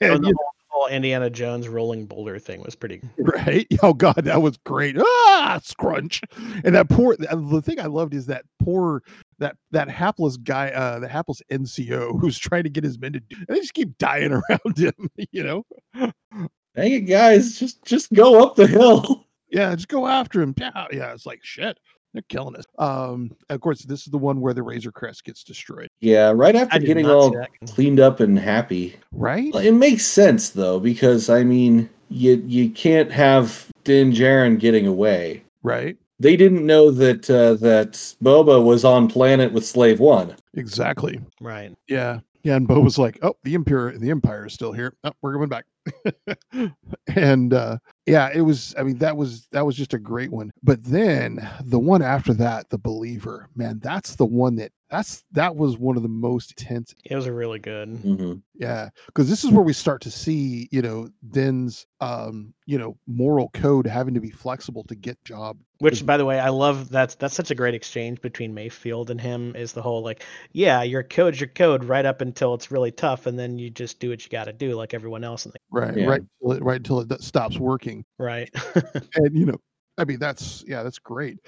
[SPEAKER 2] And,
[SPEAKER 3] the whole, whole Indiana Jones rolling boulder thing was pretty.
[SPEAKER 2] know, right? Oh God, that was great. Ah, scrunch. And that poor. The the thing I loved is that poor. That that hapless guy, uh, the hapless NCO who's trying to get his men to do, and they just keep dying around him. You know,
[SPEAKER 1] Dang it, guys, just just go up the hill.
[SPEAKER 2] yeah, just go after him. Yeah, yeah. It's like shit. They're killing us. Um, of course, this is the one where the Razor Crest gets destroyed,
[SPEAKER 1] Yeah, right after getting all
[SPEAKER 3] see that.
[SPEAKER 1] cleaned up and happy.
[SPEAKER 2] right?
[SPEAKER 1] It makes sense though, because I mean, you you can't have Din Djarin getting away.
[SPEAKER 2] Right?
[SPEAKER 1] They didn't know that uh, that Boba was on planet with Slave One.
[SPEAKER 2] Exactly.
[SPEAKER 3] Right.
[SPEAKER 2] Yeah. Yeah. And Bo was like, "Oh, the Empire, the Empire is still here. Oh, we're going back." and uh, yeah, it was. I mean, that was that was just a great one. But then the one after that, the Believer, man, that's the one that that's that was one of the most intense
[SPEAKER 3] It was really good.
[SPEAKER 1] Mm-hmm.
[SPEAKER 2] Yeah, because this is where we start to see, you know, Din's, um, you know, moral code having to be flexible to get job.
[SPEAKER 3] Which, by the way, I love that's that's such a great exchange between Mayfield and him. Is the whole like, yeah, your code's your code right up until it's really tough, and then you just do what you got to do, like everyone else in the
[SPEAKER 2] Right,
[SPEAKER 1] Yeah.
[SPEAKER 2] right, until it, right until it stops working.
[SPEAKER 3] right.
[SPEAKER 2] And you know, I mean, that's yeah, that's great.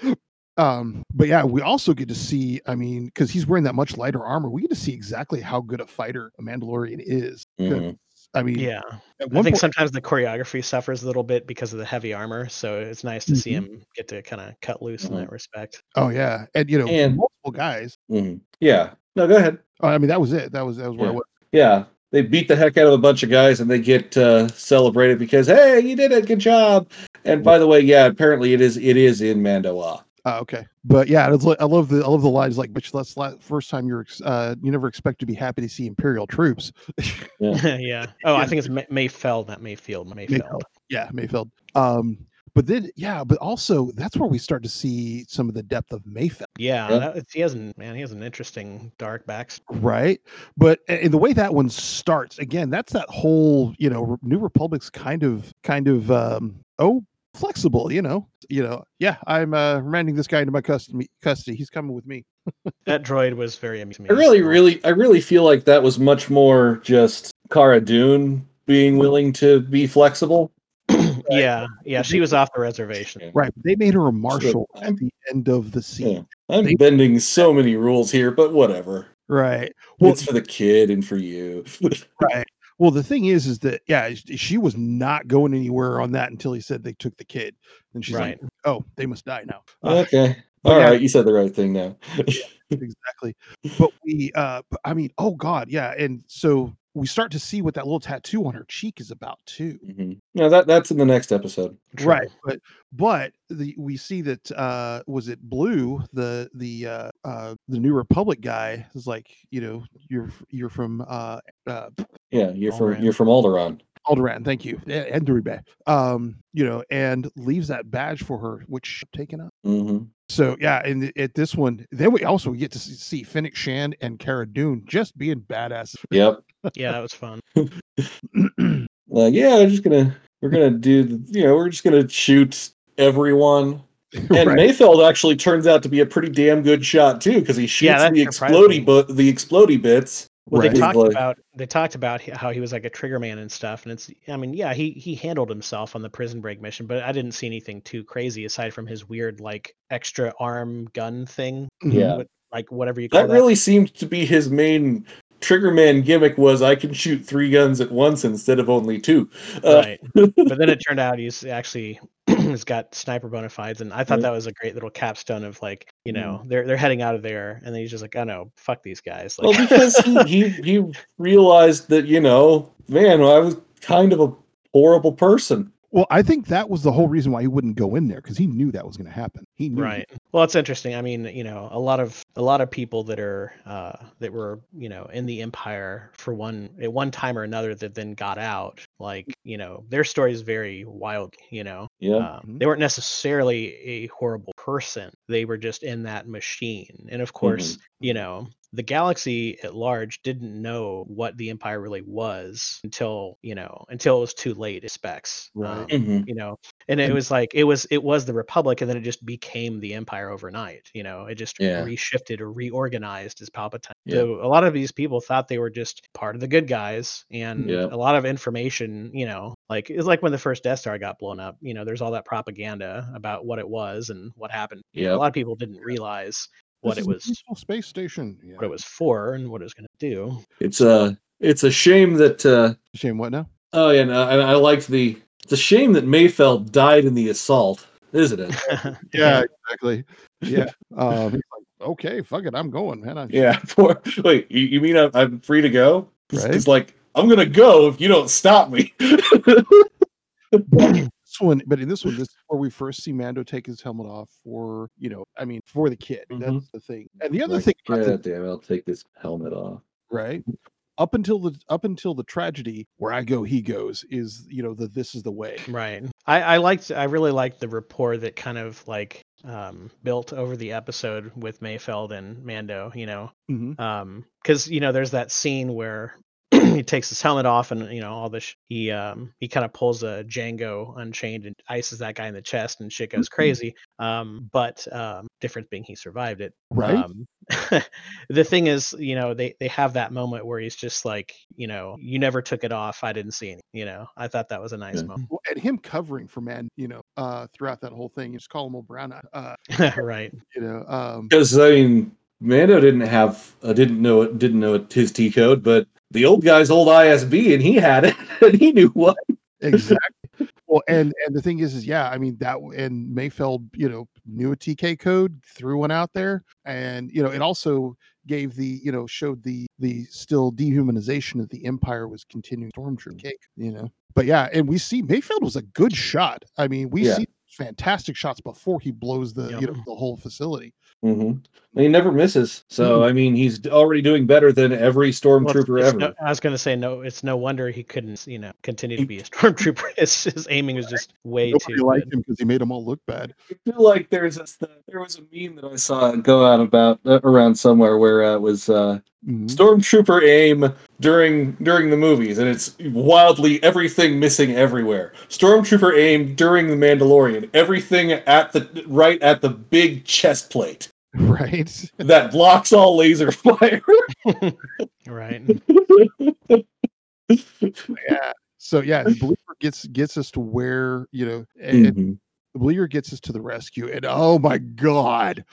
[SPEAKER 2] Um, but yeah, we also get to see, I mean, because he's wearing that much lighter armor, we get to see exactly how good a fighter a Mandalorian is. 'Cause,
[SPEAKER 1] Mhm.
[SPEAKER 2] I mean,
[SPEAKER 3] yeah, I think
[SPEAKER 2] point,
[SPEAKER 3] sometimes the choreography suffers a little bit because of the heavy armor, so it's nice to see
[SPEAKER 2] Mhm.
[SPEAKER 3] him get to kind of cut loose in
[SPEAKER 1] Mhm.
[SPEAKER 3] that respect.
[SPEAKER 2] oh yeah, and you know,
[SPEAKER 1] And-
[SPEAKER 2] multiple guys.
[SPEAKER 1] Mhm. Yeah. No, go ahead.
[SPEAKER 2] Oh, I mean, that was it. That was that was where I
[SPEAKER 1] Yeah.
[SPEAKER 2] was.
[SPEAKER 1] Yeah. They beat the heck out of a bunch of guys and they get uh, celebrated because hey, you did it, good job. And by the way, yeah, apparently it is it is in Mando'a.
[SPEAKER 2] Oh, okay, but yeah, it's like, I love the I love the lines like, "Bitch, that's la- first time you're ex- uh, you never expect to be happy to see Imperial troops."
[SPEAKER 3] yeah. Oh, I think it's May- Mayfeld, not Mayfield. Mayfield.
[SPEAKER 2] Mayfeld. yeah, Mayfeld. Um, but then yeah, but also that's where we start to see some of the depth of Mayfeld,
[SPEAKER 3] Yeah,
[SPEAKER 1] Yeah.
[SPEAKER 3] That, he has an man. He has an interesting dark backstory.
[SPEAKER 2] right? But a- and the way that one starts again, that's that whole you know New Republic's kind of kind of um oh flexible, you know, you know, yeah, I'm uh remanding this guy into my custody. Custody, he's coming with me.
[SPEAKER 3] That droid was very amusing.
[SPEAKER 1] I really, really, I really feel like that was much more just Cara Dune being willing to be flexible.
[SPEAKER 3] Yeah, yeah, she was off the reservation.
[SPEAKER 2] Right. They made her a marshal
[SPEAKER 1] I'm-
[SPEAKER 2] at the end of the scene.
[SPEAKER 1] I'm
[SPEAKER 2] They-
[SPEAKER 1] bending so many rules here, but whatever.
[SPEAKER 2] Right. Well,
[SPEAKER 1] it's for the kid and for you.
[SPEAKER 2] right. Well, the thing is, is that yeah, she was not going anywhere on that until he said they took the kid, and she's
[SPEAKER 3] Right.
[SPEAKER 2] like, "Oh, they must die now." Uh,
[SPEAKER 1] okay.
[SPEAKER 2] but
[SPEAKER 1] All right,
[SPEAKER 2] yeah.
[SPEAKER 1] you said the right thing now.
[SPEAKER 2] exactly. But we, uh, but, I mean, oh god, yeah, and so we start to see what that little tattoo on her cheek is about too.
[SPEAKER 1] Mhm. No, that that's in the next episode.
[SPEAKER 3] True.
[SPEAKER 2] Right, but but the we see that uh was it Blue the the uh uh the New Republic guy is like you know you're you're from uh uh
[SPEAKER 1] Yeah, you're from you're from Alderaan.
[SPEAKER 2] Alderaan, thank you, and Enduribe, um you know, and leaves that badge for her, which taken up.
[SPEAKER 1] hmm
[SPEAKER 2] So yeah, and at this one, then we also get to see, see Fennec Shand and Cara Dune just being badass.
[SPEAKER 1] Yep.
[SPEAKER 3] Yeah, that was fun.
[SPEAKER 1] Like, yeah, we're just gonna we're gonna do the- you know we're just gonna shoot everyone. And
[SPEAKER 2] Right.
[SPEAKER 1] Mayfeld actually turns out to be a pretty damn good shot too, because he shoots
[SPEAKER 3] that
[SPEAKER 1] the
[SPEAKER 3] surprised
[SPEAKER 1] explody
[SPEAKER 3] me.
[SPEAKER 1] but the explody bits.
[SPEAKER 3] Well,
[SPEAKER 2] Right.
[SPEAKER 3] they talked
[SPEAKER 1] Like-
[SPEAKER 3] about they talked about how he was like a trigger man and stuff, and it's I mean, yeah, he he handled himself on the prison break mission, but I didn't see anything too crazy aside from his weird like extra arm gun thing,
[SPEAKER 1] Yeah.
[SPEAKER 3] what- like whatever you call
[SPEAKER 1] That
[SPEAKER 3] that.
[SPEAKER 1] really seemed to be his main Triggerman gimmick was I can shoot three guns at once instead of only two. Uh,
[SPEAKER 3] right. but then it turned out he's actually has got sniper bona fides, and I thought
[SPEAKER 1] Yeah.
[SPEAKER 3] that was a great little capstone of like you
[SPEAKER 1] Mm.
[SPEAKER 3] know they're they're heading out of there, and then he's just like, oh no, fuck these guys.
[SPEAKER 1] Well, because he, he he realized that you know, man, I was kind of a horrible person.
[SPEAKER 2] Well, I think that was the whole reason why he wouldn't go in there because he knew that was going to happen. He knew.
[SPEAKER 3] right well it's interesting i mean you know a lot of a lot of people that are uh that were you know in the empire for one at one time or another that then got out like you know their story is very wild you know
[SPEAKER 1] Yeah.
[SPEAKER 3] uh,
[SPEAKER 2] Mhm.
[SPEAKER 3] they weren't necessarily a horrible person they were just in that machine and of course you know the galaxy at large didn't know what the empire really was until you know until it was too late it specs
[SPEAKER 2] Right.
[SPEAKER 3] Um,
[SPEAKER 1] Mhm.
[SPEAKER 3] you know and it was like it was it was the republic and then it just became the empire overnight you know it just
[SPEAKER 1] Yeah.
[SPEAKER 3] reshifted or reorganized as palpatine
[SPEAKER 1] Yeah.
[SPEAKER 3] so a lot of these people thought they were just part of the good guys and
[SPEAKER 1] Yeah.
[SPEAKER 3] a lot of information you know like it's like when the first death star got blown up you know there's all that propaganda about what it was and what happened You know, a lot of people didn't realize what
[SPEAKER 2] This
[SPEAKER 3] it
[SPEAKER 2] is a
[SPEAKER 3] was
[SPEAKER 2] space station. Yeah.
[SPEAKER 3] what it was for and what it was going to do
[SPEAKER 1] It's a it's a shame that uh
[SPEAKER 2] Shame. What now?
[SPEAKER 1] oh yeah, no, and I liked the it's a shame that Mayfeld died in the assault, isn't it?
[SPEAKER 2] Yeah, exactly. Yeah. um, like, okay, fuck it, I'm going, man. I'm
[SPEAKER 1] yeah. Poor, wait, you, you mean I'm, I'm free to go?
[SPEAKER 2] Right.
[SPEAKER 1] It's like I'm gonna go if you don't stop me.
[SPEAKER 2] But in this one, but in this one, this is where we first see Mando take his helmet off for, you know, I mean, for the kid.
[SPEAKER 1] Mhm.
[SPEAKER 2] That's the thing. And the other
[SPEAKER 1] Like,
[SPEAKER 2] thing, about the-
[SPEAKER 1] damn, I'll take this helmet off.
[SPEAKER 2] right? Up until the up until the tragedy, where I go, he goes, is you know the this is the way.
[SPEAKER 3] Right. I, I liked I really liked the rapport that kind of like um built over the episode with Mayfeld and Mando, you know.
[SPEAKER 2] Mhm.
[SPEAKER 3] Um cuz you know there's that scene where he takes his helmet off and you know all this he um he kind of pulls a Django unchained and ices that guy in the chest and shit goes crazy. Um but um difference being he survived it.
[SPEAKER 2] Right.
[SPEAKER 3] Um, the thing is, you know, they they have that moment where he's just like, you know, you never took it off. I didn't see any. You know, I thought that was a nice
[SPEAKER 1] Yeah.
[SPEAKER 3] moment.
[SPEAKER 2] Well, and him covering for man, you know, uh, throughout that whole thing, you just call him old brown uh,
[SPEAKER 3] right.
[SPEAKER 2] you know, um,
[SPEAKER 1] Because I mean, Mando didn't have uh, didn't know it didn't know it, his T code, but the old guy's old ISB and he had it and he knew what.
[SPEAKER 2] exactly. well, and and the thing is, is yeah, I mean that, and Mayfeld, you know, knew a TK code, threw one out there, and you know, it also gave the, you know, showed the the still dehumanization of the Empire was continuing stormtrooper cake, you know. But yeah, and we see Mayfeld was a good shot. I mean, we
[SPEAKER 1] Yeah.
[SPEAKER 2] see fantastic shots before he blows the, you know, the whole facility.
[SPEAKER 1] hmm He never misses. So
[SPEAKER 2] Mhm.
[SPEAKER 1] I mean, he's already doing better than every stormtrooper
[SPEAKER 3] it's
[SPEAKER 1] ever.
[SPEAKER 3] no- I was going to say no. It's no wonder he couldn't, you know, continue to be a stormtrooper. His, his aiming was just way
[SPEAKER 2] Nobody
[SPEAKER 3] too
[SPEAKER 2] liked
[SPEAKER 3] good.
[SPEAKER 2] him because he made them all look bad.
[SPEAKER 1] I feel like there's this, there was a meme that I saw go out about uh, around somewhere where uh, it was uh,
[SPEAKER 2] Mhm.
[SPEAKER 1] stormtrooper aim during during the movies, and it's wildly everything missing everywhere. Stormtrooper aim during the Mandalorian, everything at the right at the big chest plate
[SPEAKER 2] Right.
[SPEAKER 1] that blocks all laser fire.
[SPEAKER 3] Right.
[SPEAKER 2] yeah So yeah, the believer gets gets us to where you know, and
[SPEAKER 1] Mhm.
[SPEAKER 2] the believer gets us to the rescue, and oh my god,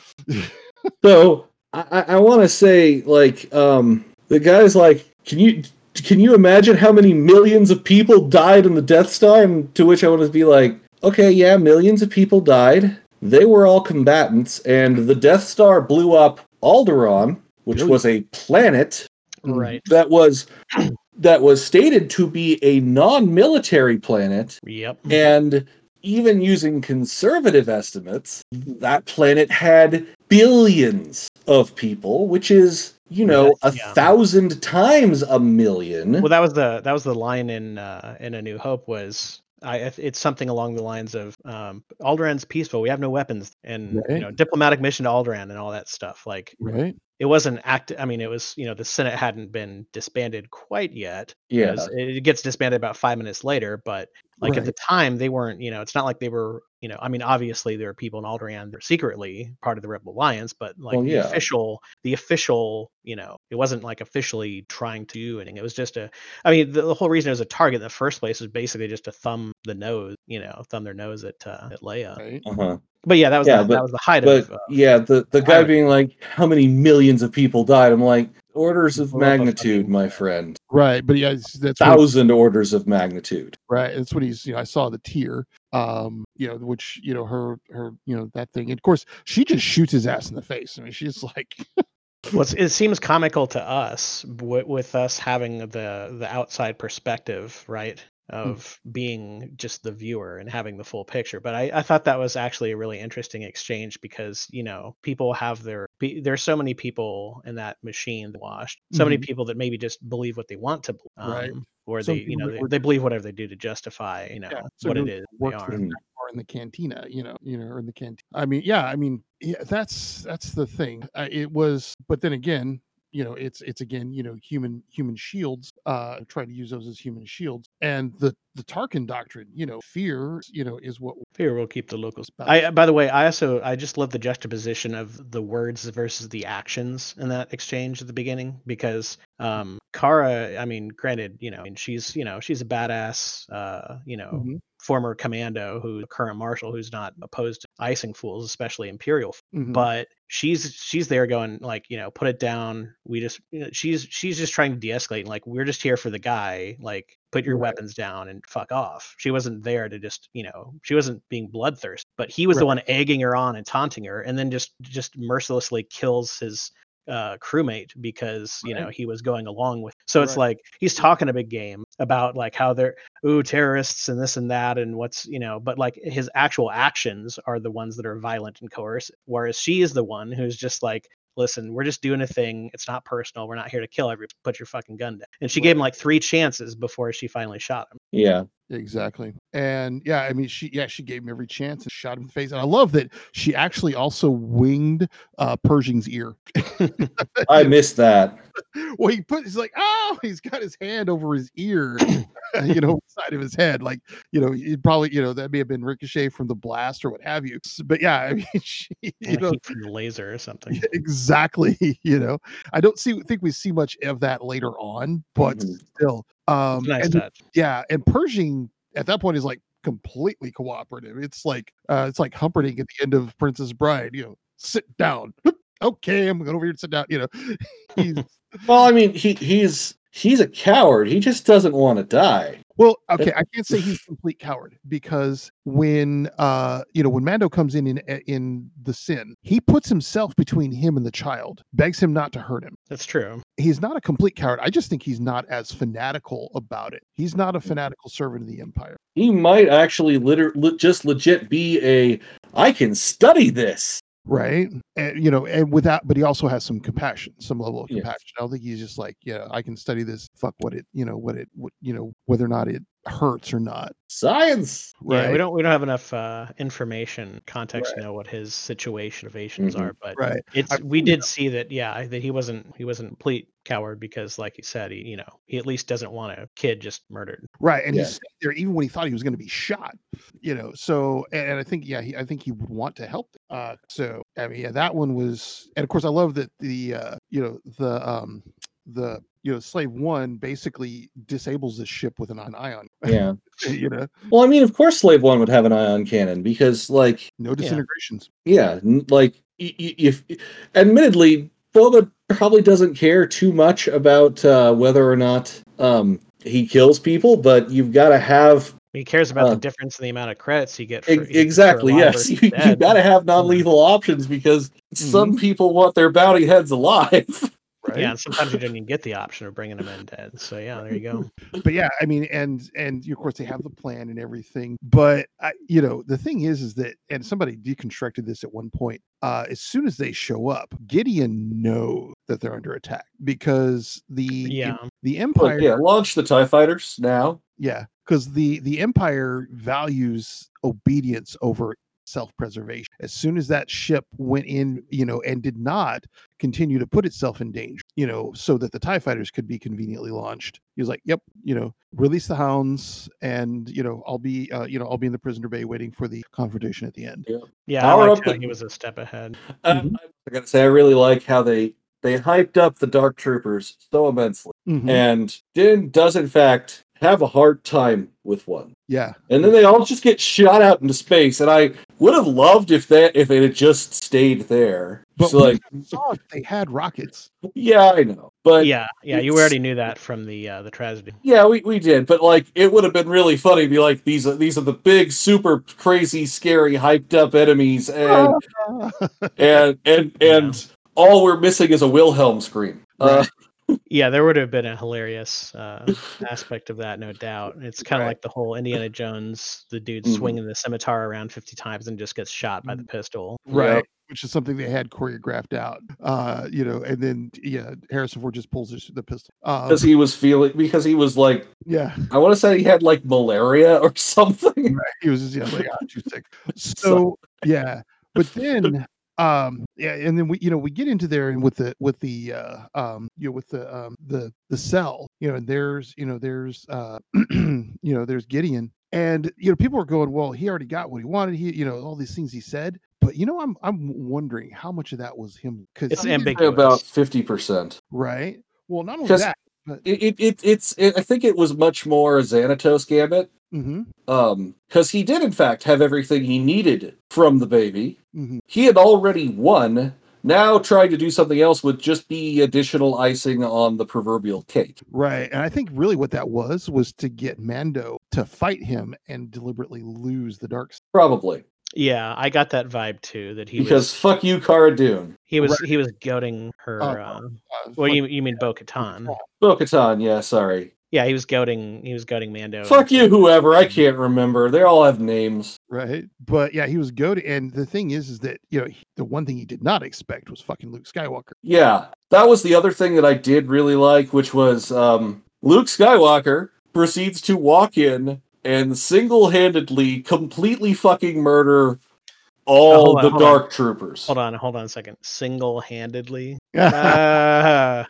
[SPEAKER 1] So I, I- I want to say, like, um, the guy's like, can you can you imagine how many millions of people died in the Death Star? And to which I want to be like, okay, yeah, millions of people died. They were all combatants, and the Death Star blew up Alderaan, which
[SPEAKER 2] Really?
[SPEAKER 1] was a planet
[SPEAKER 2] Mhm.
[SPEAKER 3] Right.
[SPEAKER 1] that was that was stated to be a non-military planet
[SPEAKER 3] Yep.
[SPEAKER 1] and even using conservative estimates, that planet had billions of people, which is, you know, a
[SPEAKER 3] Yeah.
[SPEAKER 1] thousand times a million.
[SPEAKER 3] Well, that was the that was the line in uh, in A New Hope was I it's something along the lines of um, Alderaan's peaceful. We have no weapons, and
[SPEAKER 2] Right.
[SPEAKER 3] you know diplomatic mission to Alderaan and all that stuff. Like
[SPEAKER 2] right?
[SPEAKER 3] it wasn't act. I mean, it was you know the Senate hadn't been disbanded quite yet.
[SPEAKER 1] yeah.
[SPEAKER 3] 'cause It gets disbanded about five minutes later, but like at the time they weren't. You know, it's not like they were. You know, I mean, obviously there are people in Alderaan that are secretly part of the Rebel Alliance, but like
[SPEAKER 1] Well,
[SPEAKER 3] the official, the official, you know, it wasn't like officially trying to do anything. It was just a. I mean, the, the whole reason it was a target in the first place was basically just to thumb the nose, you know, thumb their nose at uh, at Leia.
[SPEAKER 2] Right.
[SPEAKER 1] Uh-huh.
[SPEAKER 3] But yeah, that was
[SPEAKER 1] Yeah,
[SPEAKER 3] the,
[SPEAKER 1] but-
[SPEAKER 3] that was the height
[SPEAKER 1] But
[SPEAKER 3] of. Uh,
[SPEAKER 1] yeah, the, the guy being like, how many millions of people died? I'm like, orders of
[SPEAKER 3] Blow up a
[SPEAKER 1] magnitude, my friend.
[SPEAKER 2] Right, but yeah, it's- that's what-
[SPEAKER 1] Thousand orders of magnitude.
[SPEAKER 2] right. That's what he's. You know, I saw the tear. Um, you know, which you know her her you know that thing. And of course, she just shoots his ass in the face. I mean, she's like,
[SPEAKER 3] Well, it seems comical to us with us having the the outside perspective, right? Of being just the viewer and having the full picture. But I, I thought that was actually a really interesting exchange because you know people have their there's so many people in that machine washed, so many
[SPEAKER 2] Mhm.
[SPEAKER 3] people that maybe just believe what they want to, believe, um,
[SPEAKER 2] Right.
[SPEAKER 3] or they you know they, they believe whatever they do to justify you know
[SPEAKER 2] Yeah, some
[SPEAKER 3] what it is they are.
[SPEAKER 2] or in the cantina, you know, you know, or in the canteen. I mean, yeah, I mean, yeah, that's that's the thing. Uh, it was, but then again, you know, it's it's again, you know, human human shields. Uh, trying to use those as human shields, and the the Tarkin doctrine, you know, fear, you know, is what
[SPEAKER 3] Fear will keep the locals.
[SPEAKER 2] Spouse.
[SPEAKER 3] I, by the way, I also I just love the juxtaposition of the words versus the actions in that exchange at the beginning because um Cara, I mean, granted, you know, I mean, she's you know she's a badass, uh, you know,
[SPEAKER 2] Mhm,
[SPEAKER 3] former commando who current marshal who's not opposed to icing fools, especially imperial
[SPEAKER 2] mhm,
[SPEAKER 3] but she's she's there going like you know put it down. We just you know, she's she's just trying to de-escalate and like we're just here for the guy like put your
[SPEAKER 2] Right.
[SPEAKER 3] weapons down and fuck off. She wasn't there to just you know she wasn't being bloodthirsty but he was the one egging her on and taunting her and then just just mercilessly kills his uh crewmate because you know he was going along with so it's like he's talking a big game about like how they're ooh terrorists and this and that and what's you know but like his actual actions are the ones that are violent and coercive whereas she is the one who's just like listen we're just doing a thing. It's not personal. We're not here to kill everybody put your fucking gun down. And she gave him like three chances before she finally shot him.
[SPEAKER 1] Yeah.
[SPEAKER 2] Exactly. And yeah, I mean, she yeah, she gave him every chance and shot him in the face. And I love that she actually also winged uh Pershing's ear.
[SPEAKER 1] I missed that.
[SPEAKER 2] well, he put he's like, oh, he's got his hand over his ear, you know, side of his head. Like, you know, it probably, you know, that may have been ricochet from the blast or what have you. But yeah, I mean, she, you
[SPEAKER 3] and
[SPEAKER 2] know,
[SPEAKER 3] from the laser or something
[SPEAKER 2] exactly. You know, I don't see think we see much of that later on, but
[SPEAKER 1] Mhm.
[SPEAKER 2] still, um,
[SPEAKER 3] nice
[SPEAKER 2] and
[SPEAKER 3] touch
[SPEAKER 2] yeah, and Pershing at that point is like completely cooperative. It's like uh it's like Humperdinck at the end of Princess Bride, you know, sit down. okay, I'm going over here to sit down. You know, he's
[SPEAKER 1] Well, I mean, he he's he's a coward. He just doesn't want to die.
[SPEAKER 2] well, okay, I can't say he's a complete coward because when uh you know when Mando comes in in in the sin, he puts himself between him and the child, begs him not to hurt him.
[SPEAKER 3] that's true
[SPEAKER 2] He's not a complete coward. I just think he's not as fanatical about it. He's not a fanatical servant of the Empire.
[SPEAKER 1] He might actually liter- le- just legit be a I can study this.
[SPEAKER 2] Right and you know and without but he also has some compassion some level of
[SPEAKER 1] Yes.
[SPEAKER 2] compassion i don't think he's just like yeah i can study this fuck what it you know what it what, you know whether or not it hurts or not
[SPEAKER 1] Science.
[SPEAKER 3] Yeah, we don't we don't have enough uh, information context
[SPEAKER 1] Right.
[SPEAKER 3] to know what his situation motivations
[SPEAKER 1] Mhm.
[SPEAKER 3] are, but
[SPEAKER 2] right
[SPEAKER 3] it's
[SPEAKER 2] I-
[SPEAKER 3] we did see that yeah that he wasn't he wasn't a complete coward because like you said he you know he at least doesn't want a kid just murdered.
[SPEAKER 2] right and
[SPEAKER 1] Yeah.
[SPEAKER 2] he's there even when he thought he was going to be shot you know so and, and i think yeah he, i think he would want to help uh so i mean yeah that one was and of course i love that the uh you know the um the you know slave one basically disables the ship with an ion.
[SPEAKER 1] Yeah.
[SPEAKER 2] you know,
[SPEAKER 1] Well, I mean, of course, Slave One would have an ion cannon because, like,
[SPEAKER 2] no disintegrations.
[SPEAKER 1] yeah, n- like y- y- if, admittedly, Boba probably doesn't care too much about uh, whether or not um, he kills people, but you've got to have
[SPEAKER 3] He cares about
[SPEAKER 1] Uh,
[SPEAKER 3] the difference in the amount of credits you get. For,
[SPEAKER 1] e-
[SPEAKER 3] you get for
[SPEAKER 1] exactly yes. You, you
[SPEAKER 3] dead.
[SPEAKER 1] got to have non-lethal options because some people want their bounty heads alive.
[SPEAKER 2] Right.
[SPEAKER 3] Yeah, and sometimes you don't even get the option of bringing them in dead. So yeah, there you go.
[SPEAKER 2] but yeah, I mean, and and of course they have the plan and everything. But I, you know, the thing is, is that and somebody deconstructed this at one point. Uh, as soon as they show up, Gideon knows that they're under attack because the
[SPEAKER 3] Yeah,
[SPEAKER 2] the Empire
[SPEAKER 1] Like, yeah, launch the Tie Fighters now.
[SPEAKER 2] Yeah, because the the empire values obedience over self-preservation. As soon as that ship went in, you know, and did not continue to put itself in danger, you know, so that the Tie fighters could be conveniently launched, he was like, "Yep, you know, release the hounds, and you know, I'll be, uh, you know, I'll be in the prisoner bay waiting for the confrontation at the end."
[SPEAKER 3] yeah.
[SPEAKER 1] Power
[SPEAKER 3] I liked
[SPEAKER 1] up
[SPEAKER 3] how
[SPEAKER 1] the-
[SPEAKER 3] he was a step ahead.
[SPEAKER 1] Uh,
[SPEAKER 2] Mhm.
[SPEAKER 1] I gotta say, I really like how they they hyped up the Dark Troopers so immensely,
[SPEAKER 2] Mhm.
[SPEAKER 1] and Din does in fact have a hard time with one.
[SPEAKER 2] Yeah,
[SPEAKER 1] and then they all just get shot out into space. And I would have loved if that if it had just stayed there.
[SPEAKER 2] but
[SPEAKER 1] so like,
[SPEAKER 2] we saw if they had rockets.
[SPEAKER 1] yeah, I know, but yeah.
[SPEAKER 3] yeah, yeah. You already knew that from the uh, the tragedy.
[SPEAKER 1] Yeah, we, we did, but like it would have been really funny to be like these are these are the big, super crazy, scary, hyped up enemies, and and and and all we're missing is a Wilhelm scream. Uh,
[SPEAKER 3] Yeah, there would have been a hilarious uh, aspect of that, no doubt. It's kind of
[SPEAKER 2] Right.
[SPEAKER 3] like the whole Indiana Jones, the dude
[SPEAKER 1] Mhm.
[SPEAKER 3] swinging the scimitar around 50 times and just gets shot by the pistol.
[SPEAKER 2] right
[SPEAKER 1] Yep.
[SPEAKER 2] which is something they had choreographed out uh you know and then yeah harrison ford just pulls his, the pistol um,
[SPEAKER 1] because he was feeling because he was like
[SPEAKER 2] yeah
[SPEAKER 1] I want to say he had like malaria or something.
[SPEAKER 2] he was just yeah like ah, too sick so yeah but then um yeah and then we you know we get into there and with the with the uh um you know with the um the the cell you know and there's you know there's uh you know there's gideon and you know people are going well he already got what he wanted he you know all these things he said but you know i'm i'm wondering how much of that was him because
[SPEAKER 3] It's ambiguous.
[SPEAKER 1] About fifty percent.
[SPEAKER 2] right well not only
[SPEAKER 1] 'Cause-
[SPEAKER 2] that
[SPEAKER 1] It, it, it it's it, I think it was much more a Xanatos gambit.
[SPEAKER 2] hmm
[SPEAKER 1] Um, because he did in fact have everything he needed from the baby.
[SPEAKER 2] Hmm
[SPEAKER 1] He had already won. Now trying to do something else would just be additional icing on the proverbial cake.
[SPEAKER 2] Right. And I think really what that was was to get Mando to fight him and deliberately lose the dark side.
[SPEAKER 1] Probably.
[SPEAKER 3] Yeah, I got that vibe too. That he
[SPEAKER 1] because
[SPEAKER 3] was
[SPEAKER 1] fuck you, Cara Dune.
[SPEAKER 3] he was he was goading her.
[SPEAKER 2] Oh,
[SPEAKER 3] uh,
[SPEAKER 2] Uh,
[SPEAKER 3] well, you you mean Bo Katan?
[SPEAKER 1] Bo Katan, yeah, sorry.
[SPEAKER 3] Yeah, he was goading he was goading Mando.
[SPEAKER 1] Fuck you, whoever. I can't remember. They all have names.
[SPEAKER 2] right. But yeah, he was goaded. And the thing is, is that, you know, he- the one thing he did not expect was fucking Luke Skywalker.
[SPEAKER 1] Yeah, that was the other thing that I did really like, which was um, Luke Skywalker proceeds to walk in and single-handedly, completely fucking murder all
[SPEAKER 3] hold on,
[SPEAKER 1] the
[SPEAKER 3] hold on.
[SPEAKER 1] Dark Troopers.
[SPEAKER 3] Hold on, hold on a second. Single handedly.
[SPEAKER 2] yeah.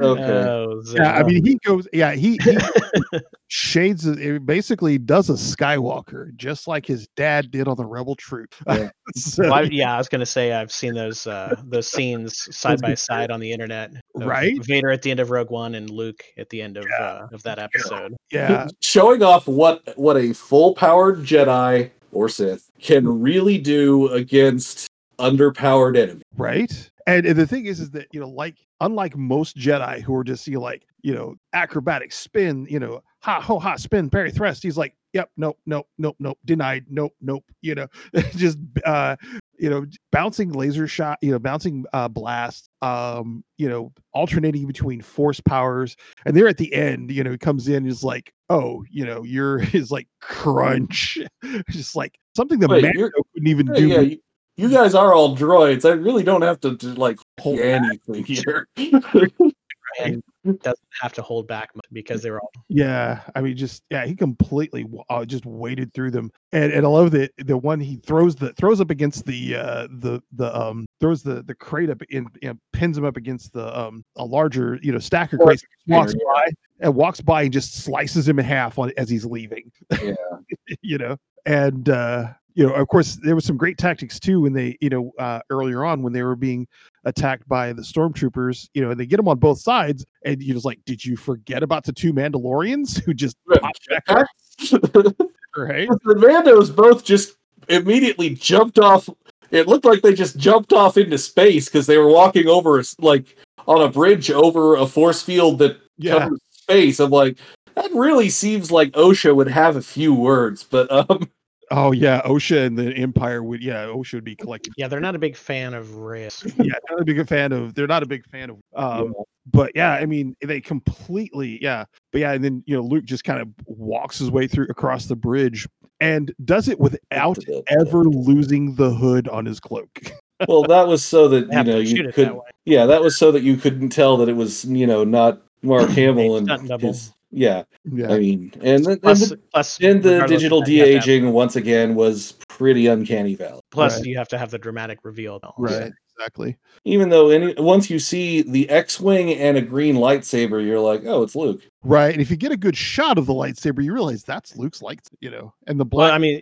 [SPEAKER 1] Okay.
[SPEAKER 3] Oh,
[SPEAKER 2] I mean, he goes, yeah, he, he shades, it basically does a Skywalker, just like his dad did on the Rebel Troop.
[SPEAKER 1] Yeah.
[SPEAKER 2] So-
[SPEAKER 3] Well, I- yeah, I was gonna say I've seen those uh, those scenes side by side on the internet.
[SPEAKER 2] Right?
[SPEAKER 3] Vader at the end of Rogue One and Luke at the end of uh, of that episode.
[SPEAKER 2] yeah.
[SPEAKER 1] Showing off what what a full-powered Jedi or Sith can really do against underpowered enemies.
[SPEAKER 2] right and, and the thing is is that you know like unlike most jedi who are just you know, like you know acrobatic spin you know ha ho ha spin parry thrust. He's like yep nope nope nope nope denied nope nope you know just uh you know bouncing laser shot you know bouncing uh blast um you know alternating between force powers. And there at the end you know he comes in and is like oh you know you're is like crunch. Just like something that
[SPEAKER 1] Wait, you're-
[SPEAKER 2] couldn't even do.
[SPEAKER 1] yeah, you, you guys are all droids. I really don't have to, do, like
[SPEAKER 2] hold
[SPEAKER 1] anything here.
[SPEAKER 3] And doesn't have to hold back because they were all
[SPEAKER 2] Yeah, I mean, just yeah, he completely uh, just waded through them, and and I love that the one he throws the throws up against the uh the the um throws the the crate up in you know, pins him up against the um a larger you know stacker crate walks by and walks by and just slices him in half on as he's leaving.
[SPEAKER 1] Yeah.
[SPEAKER 2] you know, and uh you know, of course, there was some great tactics too when they, you know, uh, earlier on when they were being attacked by the stormtroopers. You know, and they get them on both sides, and you're just like, did you forget about the two Mandalorians who just popped back up, right?
[SPEAKER 1] the Mandos both just immediately jumped off. It looked like they just jumped off into space because they were walking over like on a bridge over a force field that
[SPEAKER 2] Yeah,
[SPEAKER 1] covers space. I'm like, that really seems like OSHA would have a few words, but um,
[SPEAKER 2] Oh yeah, OSHA and the Empire would yeah, OSHA would be collecting.
[SPEAKER 3] Yeah, they're not a big fan of risk.
[SPEAKER 2] Yeah, they're not a big fan of. They're not a big fan of. Um, but yeah, I mean, they completely yeah. But yeah, and then you know, Luke just kind of walks his way through across the bridge and does it without ever losing the hood on his cloak.
[SPEAKER 1] well, that was so that you know you could.
[SPEAKER 3] that.
[SPEAKER 1] Yeah, that was so that you couldn't tell that it was you know not Mark Hamill and
[SPEAKER 3] double.
[SPEAKER 1] his. Yeah,
[SPEAKER 2] yeah,
[SPEAKER 1] I mean, and, the- and
[SPEAKER 3] Plus,
[SPEAKER 1] the,
[SPEAKER 3] plus,
[SPEAKER 1] and the digital
[SPEAKER 3] that, you have to have-
[SPEAKER 1] de-aging once again was pretty uncanny valley.
[SPEAKER 3] Plus,
[SPEAKER 2] Right.
[SPEAKER 3] you have to have the dramatic reveal. though.
[SPEAKER 2] right, exactly.
[SPEAKER 1] Even though any once you see the X-wing and a green lightsaber, you're like, oh, it's Luke.
[SPEAKER 2] Right, and if you get a good shot of the lightsaber, you realize that's Luke's light. You know, and the
[SPEAKER 3] Well. I mean,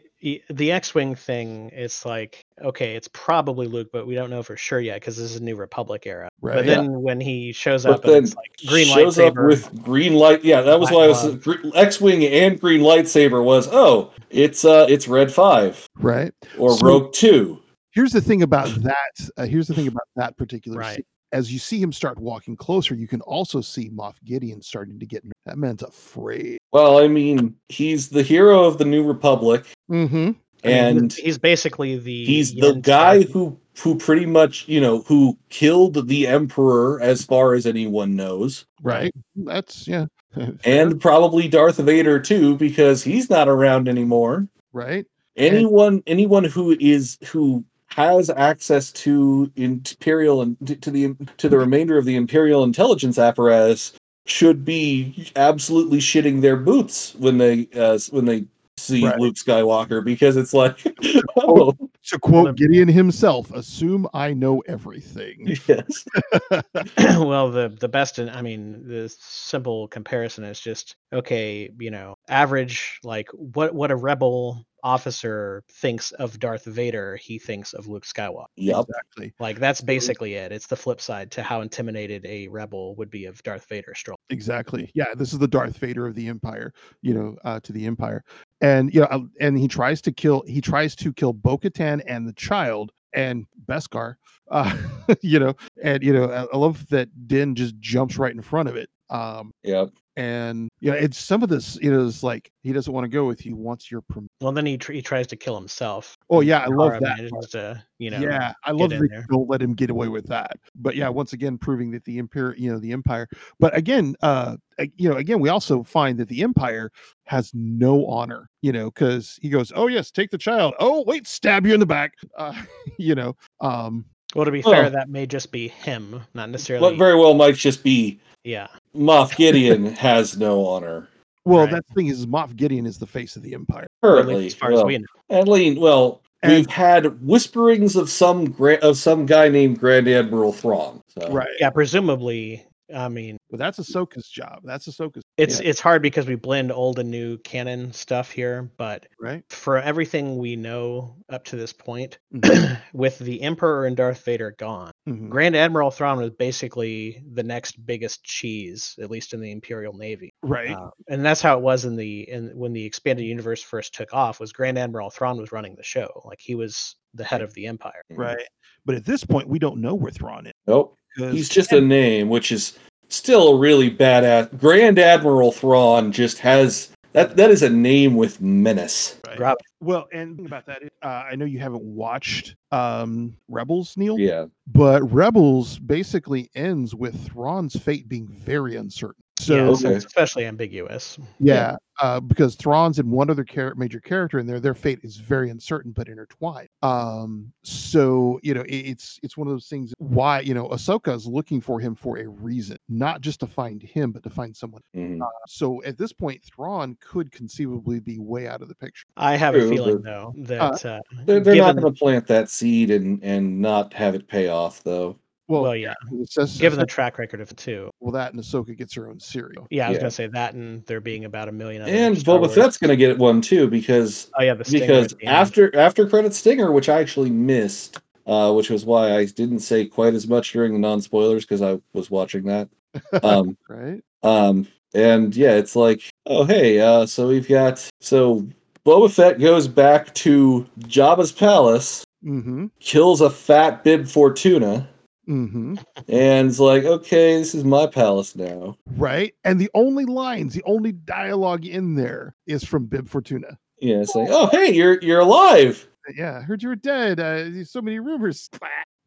[SPEAKER 3] the X-wing thing, it's like okay, it's probably Luke, but we don't know for sure yet because this is New Republic era.
[SPEAKER 2] right.
[SPEAKER 3] But then when he shows
[SPEAKER 1] But
[SPEAKER 3] up, and
[SPEAKER 1] then
[SPEAKER 3] it's like green
[SPEAKER 1] shows up
[SPEAKER 3] lightsaber.
[SPEAKER 1] with green light. Yeah, that was why I was X-wing and green lightsaber was oh, it's uh, it's Red Five
[SPEAKER 2] right.
[SPEAKER 1] or
[SPEAKER 2] So-
[SPEAKER 1] Rogue Two.
[SPEAKER 2] Here's the thing about that. Uh, here's the thing about that particular
[SPEAKER 3] Right.
[SPEAKER 2] scene. As you see him start walking closer, you can also see Moff Gideon starting to get. ner- That man's afraid.
[SPEAKER 1] Well, I mean, he's the hero of the New Republic,
[SPEAKER 2] Mm-hmm.
[SPEAKER 3] I mean,
[SPEAKER 1] and
[SPEAKER 3] he's basically the
[SPEAKER 1] he's the
[SPEAKER 3] Yen
[SPEAKER 1] guy who who pretty much you know who killed the Emperor, as far as anyone knows.
[SPEAKER 2] Right. That's yeah.
[SPEAKER 1] and probably Darth Vader too, because he's not around anymore.
[SPEAKER 2] right.
[SPEAKER 1] Anyone, anyone who is who has access to imperial and to the to the remainder of the imperial intelligence apparatus should be absolutely shitting their boots when they uh, when they see
[SPEAKER 2] Right.
[SPEAKER 1] Luke Skywalker because it's like, oh
[SPEAKER 2] To quote
[SPEAKER 3] Well,
[SPEAKER 2] Gideon himself, "Assume I know everything."
[SPEAKER 1] yes,
[SPEAKER 3] well the the best in, i mean the simple comparison is just okay you know average like what what a rebel officer thinks of darth vader he thinks of luke skywalker
[SPEAKER 1] yep,
[SPEAKER 2] Exactly.
[SPEAKER 3] like that's basically it it's the flip side to how intimidated a rebel would be of darth vader stroll
[SPEAKER 2] Exactly. Yeah, this is the Darth Vader of the Empire, you know, uh, to the Empire, and you know, uh, and he tries to kill. He tries to kill Bo-Katan and the child and Beskar. Uh, you know, and you know, I, I love that Din just jumps right in front of it. Um,
[SPEAKER 1] yep.
[SPEAKER 2] And you know, it's some of this. You know, it's like he doesn't want to go with you. Wants your permission.
[SPEAKER 3] well then he, tr- he tries to kill himself
[SPEAKER 2] Oh yeah, I love that.
[SPEAKER 3] to you know
[SPEAKER 2] yeah, I love that
[SPEAKER 3] in
[SPEAKER 2] they
[SPEAKER 3] there.
[SPEAKER 2] don't let him get away with that. But yeah, once again, proving that the empire, you know, the empire. But again, uh, you know, again, we also find that the empire has no honor. You know, because he goes, "Oh yes, take the child." Oh wait, stab you in the back. Uh, you know, um,
[SPEAKER 3] well to be fair
[SPEAKER 1] Well-
[SPEAKER 3] that may just be him not necessarily
[SPEAKER 1] What very well might just be
[SPEAKER 3] yeah
[SPEAKER 1] Moff Gideon has no honor
[SPEAKER 2] well,
[SPEAKER 3] Right.
[SPEAKER 2] that thing is, Moff Gideon is the face of the empire.
[SPEAKER 3] or
[SPEAKER 1] currently.
[SPEAKER 3] as far
[SPEAKER 1] well,
[SPEAKER 3] as we know
[SPEAKER 1] And lean, well,
[SPEAKER 2] And-
[SPEAKER 1] we've had whisperings of some gra- of some guy named Grand Admiral Thrawn. So.
[SPEAKER 2] Right.
[SPEAKER 3] yeah presumably i mean
[SPEAKER 2] But that's Ahsoka's job. That's Ahsoka's.
[SPEAKER 3] it's
[SPEAKER 2] yeah,
[SPEAKER 3] it's hard because we blend old and new canon stuff here but
[SPEAKER 2] right.
[SPEAKER 3] for everything we know up to this point
[SPEAKER 2] Mhm.
[SPEAKER 3] with the emperor and darth vader gone
[SPEAKER 2] Mhm.
[SPEAKER 3] grand admiral thrawn was basically the next biggest cheese at least in the imperial navy
[SPEAKER 2] Right.
[SPEAKER 3] Uh, and that's how it was in the in when the expanded universe first took off was grand admiral thrawn was running the show like he was the head of the empire
[SPEAKER 2] right. But at this point, we don't know where Thrawn is.
[SPEAKER 1] Nope.
[SPEAKER 2] 'Cause-
[SPEAKER 1] He's just a name, which is still a really badass. Grand Admiral Thrawn just has that. That is a name with menace.
[SPEAKER 2] Right. Well, and about that, uh, I know you haven't watched um, Rebels, Neil,
[SPEAKER 1] Yeah.
[SPEAKER 2] but Rebels basically ends with Thrawn's fate being very uncertain. So
[SPEAKER 3] yeah,
[SPEAKER 2] yeah,
[SPEAKER 3] so it's especially ambiguous Yeah,
[SPEAKER 2] uh, because Thrawn's and one other char- major character in there, their fate is very uncertain but intertwined. Um, so you know, it, it's it's one of those things. Why you know, Ahsoka is looking for him for a reason, not just to find him, but to find someone.
[SPEAKER 1] Mhm.
[SPEAKER 2] So at this point, Thrawn could conceivably be way out of the picture.
[SPEAKER 3] i have
[SPEAKER 1] True,
[SPEAKER 3] a feeling though that uh,
[SPEAKER 1] They're, they're not going to plant that seed and and not have it pay off, though.
[SPEAKER 2] Well,
[SPEAKER 3] Well, yeah.
[SPEAKER 2] it says-
[SPEAKER 3] Given the track record of two.
[SPEAKER 2] well, that and Ahsoka gets her own serial.
[SPEAKER 3] Yeah, I was
[SPEAKER 1] Yeah.
[SPEAKER 3] gonna say that, and there being about a million. Other
[SPEAKER 1] And
[SPEAKER 3] Star
[SPEAKER 1] Boba
[SPEAKER 3] Wars-
[SPEAKER 1] Fett's gonna get one too because
[SPEAKER 3] Oh yeah, the stinger
[SPEAKER 1] because
[SPEAKER 3] the
[SPEAKER 1] after after credit stinger, which I actually missed, uh, which was why I didn't say quite as much during the non spoilers because I was watching that. Um,
[SPEAKER 2] Right?
[SPEAKER 1] um, and yeah, it's like, oh hey, uh, so we've got so Boba Fett goes back to Jabba's palace,
[SPEAKER 2] Mm-hmm.
[SPEAKER 1] kills a fat Bib Fortuna,
[SPEAKER 2] Mm-hmm.
[SPEAKER 1] and it's like, okay, this is my palace now.
[SPEAKER 2] Right. And the only lines, the only dialogue in there is from Bib Fortuna.
[SPEAKER 1] Yeah, it's like, oh hey, you're you're alive.
[SPEAKER 2] Yeah, I heard you were dead. Uh, so many rumors.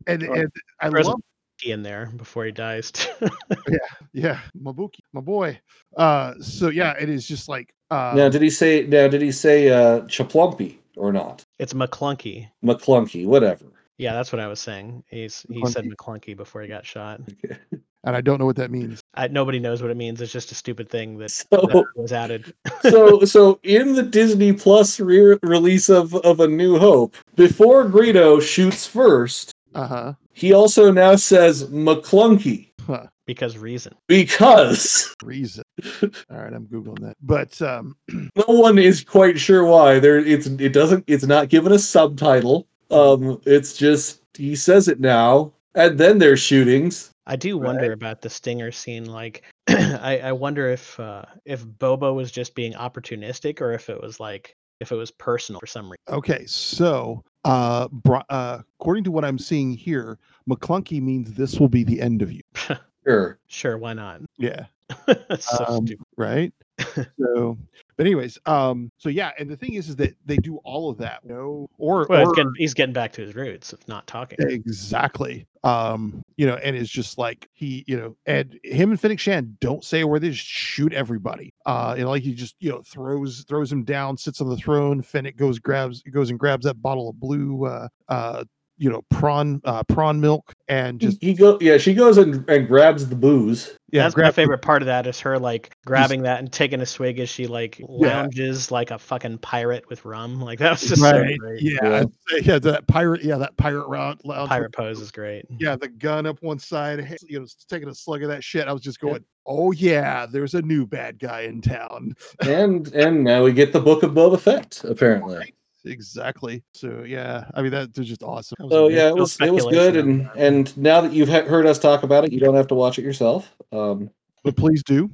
[SPEAKER 2] And,
[SPEAKER 3] Oh,
[SPEAKER 2] and I love,
[SPEAKER 3] in there before he dies.
[SPEAKER 2] yeah, Mabuki, my boy. Uh, so yeah, it is just like, uh,
[SPEAKER 1] now, did he say? Now, did he say uh, Chaplumpy or not?
[SPEAKER 3] it's Maclunkey.
[SPEAKER 1] Maclunkey, whatever.
[SPEAKER 3] Yeah, that's what I was saying. He's he said Maclunkey before he got shot.
[SPEAKER 2] and I don't know what that means.
[SPEAKER 3] I, nobody knows what it means. It's just a stupid thing that,
[SPEAKER 1] So,
[SPEAKER 3] that was added.
[SPEAKER 1] so, so in the Disney Plus re- release of of A New Hope, before Greedo shoots first,
[SPEAKER 2] Uh huh.
[SPEAKER 1] he also now says Maclunkey
[SPEAKER 2] Huh.
[SPEAKER 3] because reason.
[SPEAKER 1] because
[SPEAKER 2] Reason. All right, I'm googling that. But um,
[SPEAKER 1] no one is quite sure why. There, it's it doesn't. It's not given a subtitle. Um, it's just he says it now, and then there's shootings.
[SPEAKER 3] I do wonder about the stinger scene. Like, I, I wonder if uh, if Boba was just being opportunistic, or if it was like if it was personal for some reason.
[SPEAKER 2] okay, so uh, bro- uh, according to what I'm seeing here, Maclunkey means this will be the end of you.
[SPEAKER 1] Sure.
[SPEAKER 3] Sure, why not?
[SPEAKER 2] Yeah.
[SPEAKER 3] So
[SPEAKER 2] Um, right? So but anyways um so yeah and the thing is is that they do all of that you know or,
[SPEAKER 3] Well, he's
[SPEAKER 2] or
[SPEAKER 3] getting, he's getting back to his roots of not talking.
[SPEAKER 2] exactly. Um you know and it's just like he you know and him and Fennec Shand don't say a word they just shoot everybody. Uh and like he just you know throws throws him down sits on the throne Fennec goes grabs goes and grabs that bottle of blue uh uh you know prawn uh prawn milk and just
[SPEAKER 1] he go. Yeah, she goes and, and grabs the booze.
[SPEAKER 2] yeah
[SPEAKER 3] That's my
[SPEAKER 2] grab-
[SPEAKER 3] favorite part of that is her like grabbing that and taking a swig as she like lounges like a fucking pirate with rum. Like that was just
[SPEAKER 2] right
[SPEAKER 3] so great.
[SPEAKER 2] yeah
[SPEAKER 1] Yeah.
[SPEAKER 2] yeah that pirate yeah that pirate round lounge with
[SPEAKER 3] Pirate pose is great.
[SPEAKER 2] yeah, the gun up one side, you know, taking a slug of that shit. I was just going, oh yeah, there's a new bad guy in town.
[SPEAKER 1] and and now we get the book of Boba Fett. Apparently.
[SPEAKER 2] Exactly. So yeah, I mean that was just awesome. That was
[SPEAKER 1] So
[SPEAKER 2] amazing.
[SPEAKER 1] yeah, it
[SPEAKER 3] no
[SPEAKER 1] was it was good,
[SPEAKER 3] speculation
[SPEAKER 1] and and now that you've heard us talk about it, you don't have to watch it yourself. Um,
[SPEAKER 2] but please do.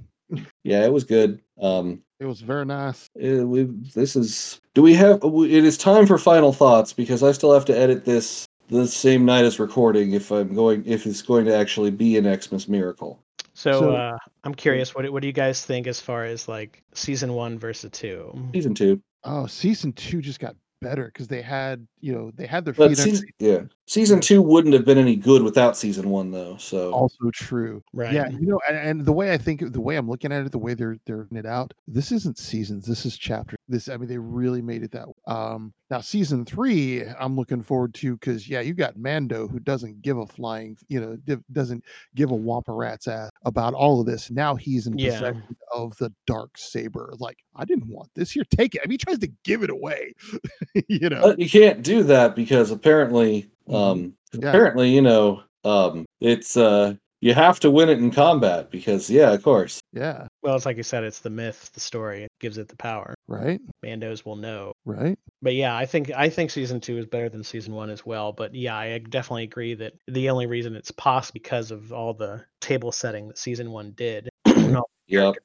[SPEAKER 1] yeah, it was good. Um,
[SPEAKER 2] It was very nice.
[SPEAKER 1] eh, we, this is. Do we have? It is time for final thoughts because I still have to edit this the same night as recording if I'm going if it's going to actually be an Xmas miracle.
[SPEAKER 3] So,
[SPEAKER 2] So-
[SPEAKER 3] uh, I'm curious, what what do you guys think as far as like season one versus two?
[SPEAKER 1] Season two,
[SPEAKER 2] Oh, season two just got better because they had, you know, they had their feet.
[SPEAKER 1] season, yeah, season two wouldn't have been any good without season one though. So
[SPEAKER 2] Also true.
[SPEAKER 3] Right.
[SPEAKER 2] Yeah, you know, and, and the way I think, the way I'm looking at it, the way they're they're it out, this isn't seasons. This is chapter. This, I mean, they really made it that. way. Um, now season three, I'm looking forward to because yeah, you got Mando who doesn't give a flying, you know, div- doesn't give a wampa rat's ass about all of this. Now he's in
[SPEAKER 3] Yeah.
[SPEAKER 2] possession of the dark saber. Like I didn't want this here. Take it. I mean, he tries to give it away. you know.
[SPEAKER 1] But you can't do that because apparently,
[SPEAKER 2] Mhm.
[SPEAKER 1] um,
[SPEAKER 2] Yeah.
[SPEAKER 1] apparently, you know, um, it's uh, you have to win it in combat because, yeah, of course.
[SPEAKER 2] yeah.
[SPEAKER 3] Well, it's like you said, it's the myth, the story. It gives it the power.
[SPEAKER 2] Right.
[SPEAKER 3] Mandos will know.
[SPEAKER 2] Right.
[SPEAKER 3] But yeah, I think I think season two is better than season one as well. But yeah, I definitely agree that the only reason it's possible because of all the table setting that season one did, and all,
[SPEAKER 1] Yep.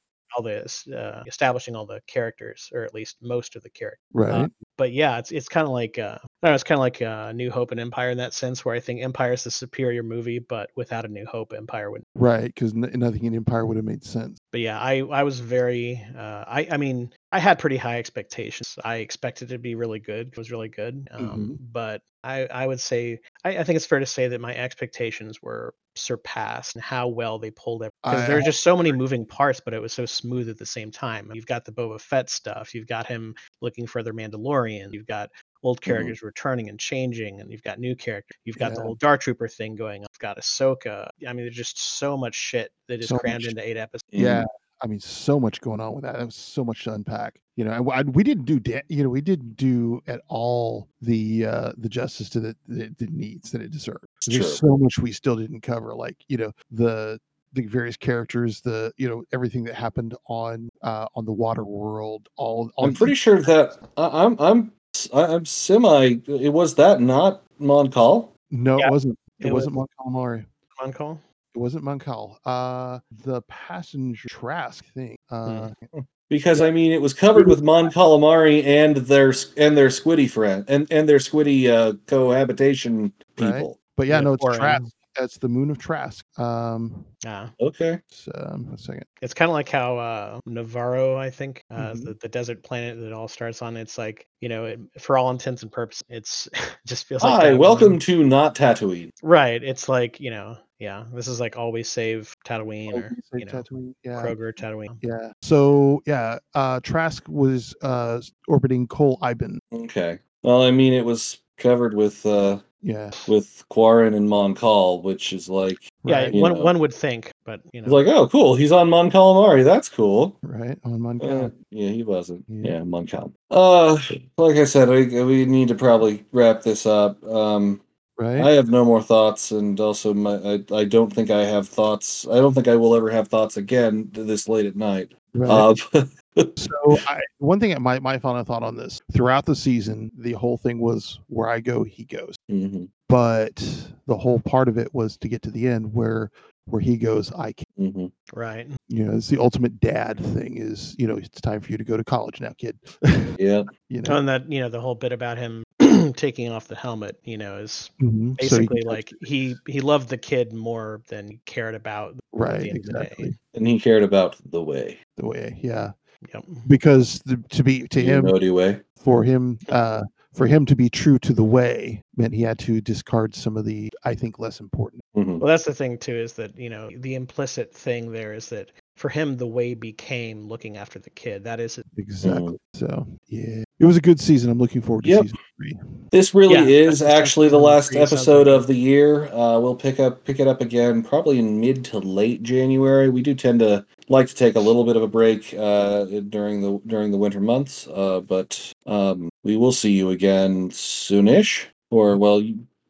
[SPEAKER 3] the uh, establishing all the characters, or at least most of the characters.
[SPEAKER 2] Right.
[SPEAKER 3] But yeah, it's it's kind of like uh, I don't know, it's kind of like uh, New Hope and Empire in that sense, where I think Empire is the superior movie, but without a New Hope, Empire would.
[SPEAKER 2] right. Because n- nothing in Empire would have made sense.
[SPEAKER 3] But yeah, I I was very uh, I I mean I had pretty high expectations. I expected it to be really good. It was really good. Um, But I I would say I, I think it's fair to say that my expectations were surpassed and how well they pulled it because there are just so many moving parts, but it was so smooth at the same time. You've got the Boba Fett stuff. You've got him looking for the Mandalorian. You've got old characters returning and changing, and you've got new characters. You've got the whole Dark Trooper thing going on. You've got Ahsoka. I mean, there's just so much shit that is
[SPEAKER 2] So
[SPEAKER 3] crammed
[SPEAKER 2] much
[SPEAKER 3] into eight episodes.
[SPEAKER 2] Yeah. I mean, so much going on with that. That was so much to unpack. You know, and I- we didn't do, da- you know, we didn't do at all the uh the justice to the the, the needs that it deserved.
[SPEAKER 1] It's
[SPEAKER 2] There's
[SPEAKER 1] true.
[SPEAKER 2] so much we still didn't cover, like you know the the various characters, the you know everything that happened on uh on the water world. All, all
[SPEAKER 1] I'm pretty sure that I, I'm I'm I'm semi. It was that not Mon Cal.
[SPEAKER 2] no,
[SPEAKER 3] Yeah,
[SPEAKER 2] it wasn't. It,
[SPEAKER 3] it was-
[SPEAKER 2] wasn't Mon Calamari.
[SPEAKER 3] On call.
[SPEAKER 2] It wasn't Mon Cal. Uh, the passenger Trask thing. Uh,
[SPEAKER 1] Because I mean, it was covered with Mon Calamari and their and their Squiddy friend and and their Squiddy uh, cohabitation
[SPEAKER 2] Right.
[SPEAKER 1] people.
[SPEAKER 2] but yeah,
[SPEAKER 3] Yeah,
[SPEAKER 2] no, it's
[SPEAKER 3] Quarren.
[SPEAKER 2] Trask. That's the moon of Trask. Um,
[SPEAKER 3] Yeah.
[SPEAKER 1] Okay.
[SPEAKER 2] it's, um, a second.
[SPEAKER 3] It's kind of like how uh, Navarro, I think, uh,
[SPEAKER 2] Mhm.
[SPEAKER 3] the, the desert planet that it all starts on. It's like you know, it, for all intents and purposes, it's just feels like
[SPEAKER 1] Hi,
[SPEAKER 3] that
[SPEAKER 1] welcome
[SPEAKER 3] one-
[SPEAKER 1] to not Tatooine.
[SPEAKER 3] Right. It's like you know, yeah. This is like always save Tatooine
[SPEAKER 2] Oh,
[SPEAKER 3] or
[SPEAKER 2] you
[SPEAKER 3] you know,
[SPEAKER 2] Tatooine? Yeah.
[SPEAKER 3] Kroger Tatooine.
[SPEAKER 2] Yeah. So yeah, uh, Trask was uh orbiting Kol Iben.
[SPEAKER 1] Okay. Well, I mean, it was covered with uh
[SPEAKER 2] Yeah.
[SPEAKER 1] with Quarren and Mon Cal, which is like
[SPEAKER 3] Yeah, one
[SPEAKER 1] know.
[SPEAKER 3] one would think, but you know,
[SPEAKER 1] it's like, oh, cool, he's on Mon Calamari. That's cool.
[SPEAKER 2] Right. On Mon
[SPEAKER 1] Uh, yeah, he wasn't.
[SPEAKER 2] Yeah.
[SPEAKER 1] Yeah, Mon Cal. Uh, like I said, we, we need to probably wrap this up. Um,
[SPEAKER 2] Right.
[SPEAKER 1] I have no more thoughts, and also my I, I don't think I have thoughts. I don't think I will ever have thoughts again this late at night.
[SPEAKER 2] right.
[SPEAKER 1] Uh,
[SPEAKER 2] so I, one thing, my my final thought on this throughout the season, the whole thing was where I go, he goes.
[SPEAKER 1] mhm,
[SPEAKER 2] But the whole part of it was to get to the end where where he goes, I can.
[SPEAKER 1] mhm.
[SPEAKER 3] right.
[SPEAKER 2] You know, it's the ultimate dad thing. Is you know, it's time for you to go to college now, kid.
[SPEAKER 1] Yeah,
[SPEAKER 2] you know,
[SPEAKER 3] And that you know, the whole bit about him taking off the helmet, you know, is
[SPEAKER 2] Mhm. So he
[SPEAKER 3] basically like he he loved the kid more than he cared about
[SPEAKER 2] right,
[SPEAKER 3] the end the
[SPEAKER 2] exactly
[SPEAKER 1] and he cared about the way,
[SPEAKER 2] the way, yeah,
[SPEAKER 3] Yep.
[SPEAKER 2] because the, to be to him
[SPEAKER 1] way.
[SPEAKER 2] for him uh for him to be true to the way meant he had to discard some of the I think less important.
[SPEAKER 1] Mhm.
[SPEAKER 3] Well, that's the thing too, is that you know the implicit thing there is that for him the way became looking after the kid. That is
[SPEAKER 2] Exactly. So yeah, it was a good season. I'm looking forward to
[SPEAKER 1] Yep.
[SPEAKER 2] season three.
[SPEAKER 1] This really
[SPEAKER 3] Yeah,
[SPEAKER 1] is
[SPEAKER 3] that's- that's
[SPEAKER 1] actually the last episode of the year. Uh, we'll pick up pick it up again probably in mid to late January. We do tend to like to take a little bit of a break uh, during the during the winter months, uh, but um, we will see you again soonish. Or well,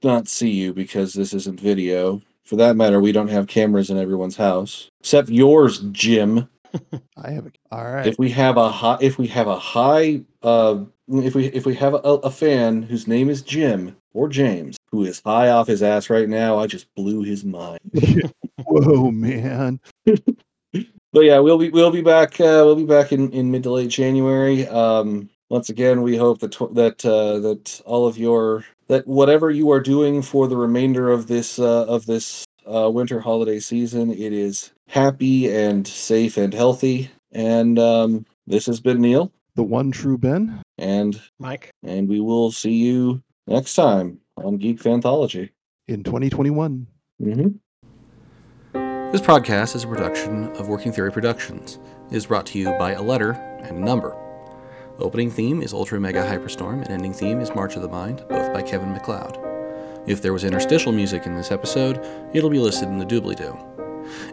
[SPEAKER 1] not see you because this isn't video. For that matter, we don't have cameras in everyone's house except yours, Jim.
[SPEAKER 2] I have a all right.
[SPEAKER 1] If we have a high, if we have a high, uh, if we if we have a, a fan whose name is Jim or James, who is high off his ass right now, I just blew his mind.
[SPEAKER 2] Whoa, man.
[SPEAKER 1] But yeah, we'll be we'll be back. Uh, we'll be back in, in mid to late January. Um, once again, we hope that tw- that uh, that all of your that whatever you are doing for the remainder of this uh, of this uh, winter holiday season, it is happy and safe and healthy. And um, this has been Neil,
[SPEAKER 2] The one true Ben.
[SPEAKER 1] and
[SPEAKER 3] Mike.
[SPEAKER 1] and we will see you next time on Geek Fanthology.
[SPEAKER 2] in 2021.
[SPEAKER 1] Mm-hmm.
[SPEAKER 4] This podcast is a production of Working Theory Productions. It is brought to you by a letter and a number. Opening theme is Ultra Mega Hyperstorm, and ending theme is March of the Mind, both by Kevin MacLeod. If there was interstitial music in this episode, it'll be listed in the doobly doo.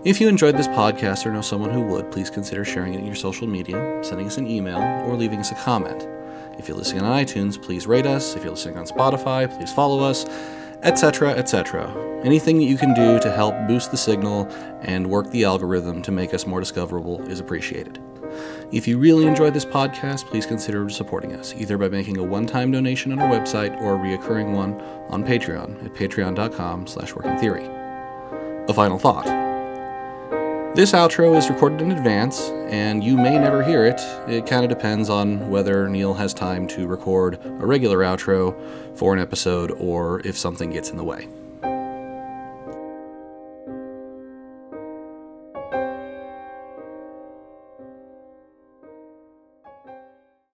[SPEAKER 4] If you enjoyed this podcast or know someone who would, please consider sharing it in your social media, sending us an email, or leaving us a comment. If you're listening on iTunes, please rate us. If you're listening on Spotify, please follow us, etc., etc. Anything that you can do to help boost the signal and work the algorithm to make us more discoverable is appreciated. If you really enjoyed this podcast, please consider supporting us, either by making a one-time donation on our website or a reoccurring one on Patreon at patreon.com slash workingtheory. A final thought. This outro is recorded in advance, and you may never hear it. It kind of depends on whether Neil has time to record a regular outro for an episode or if something gets in the way.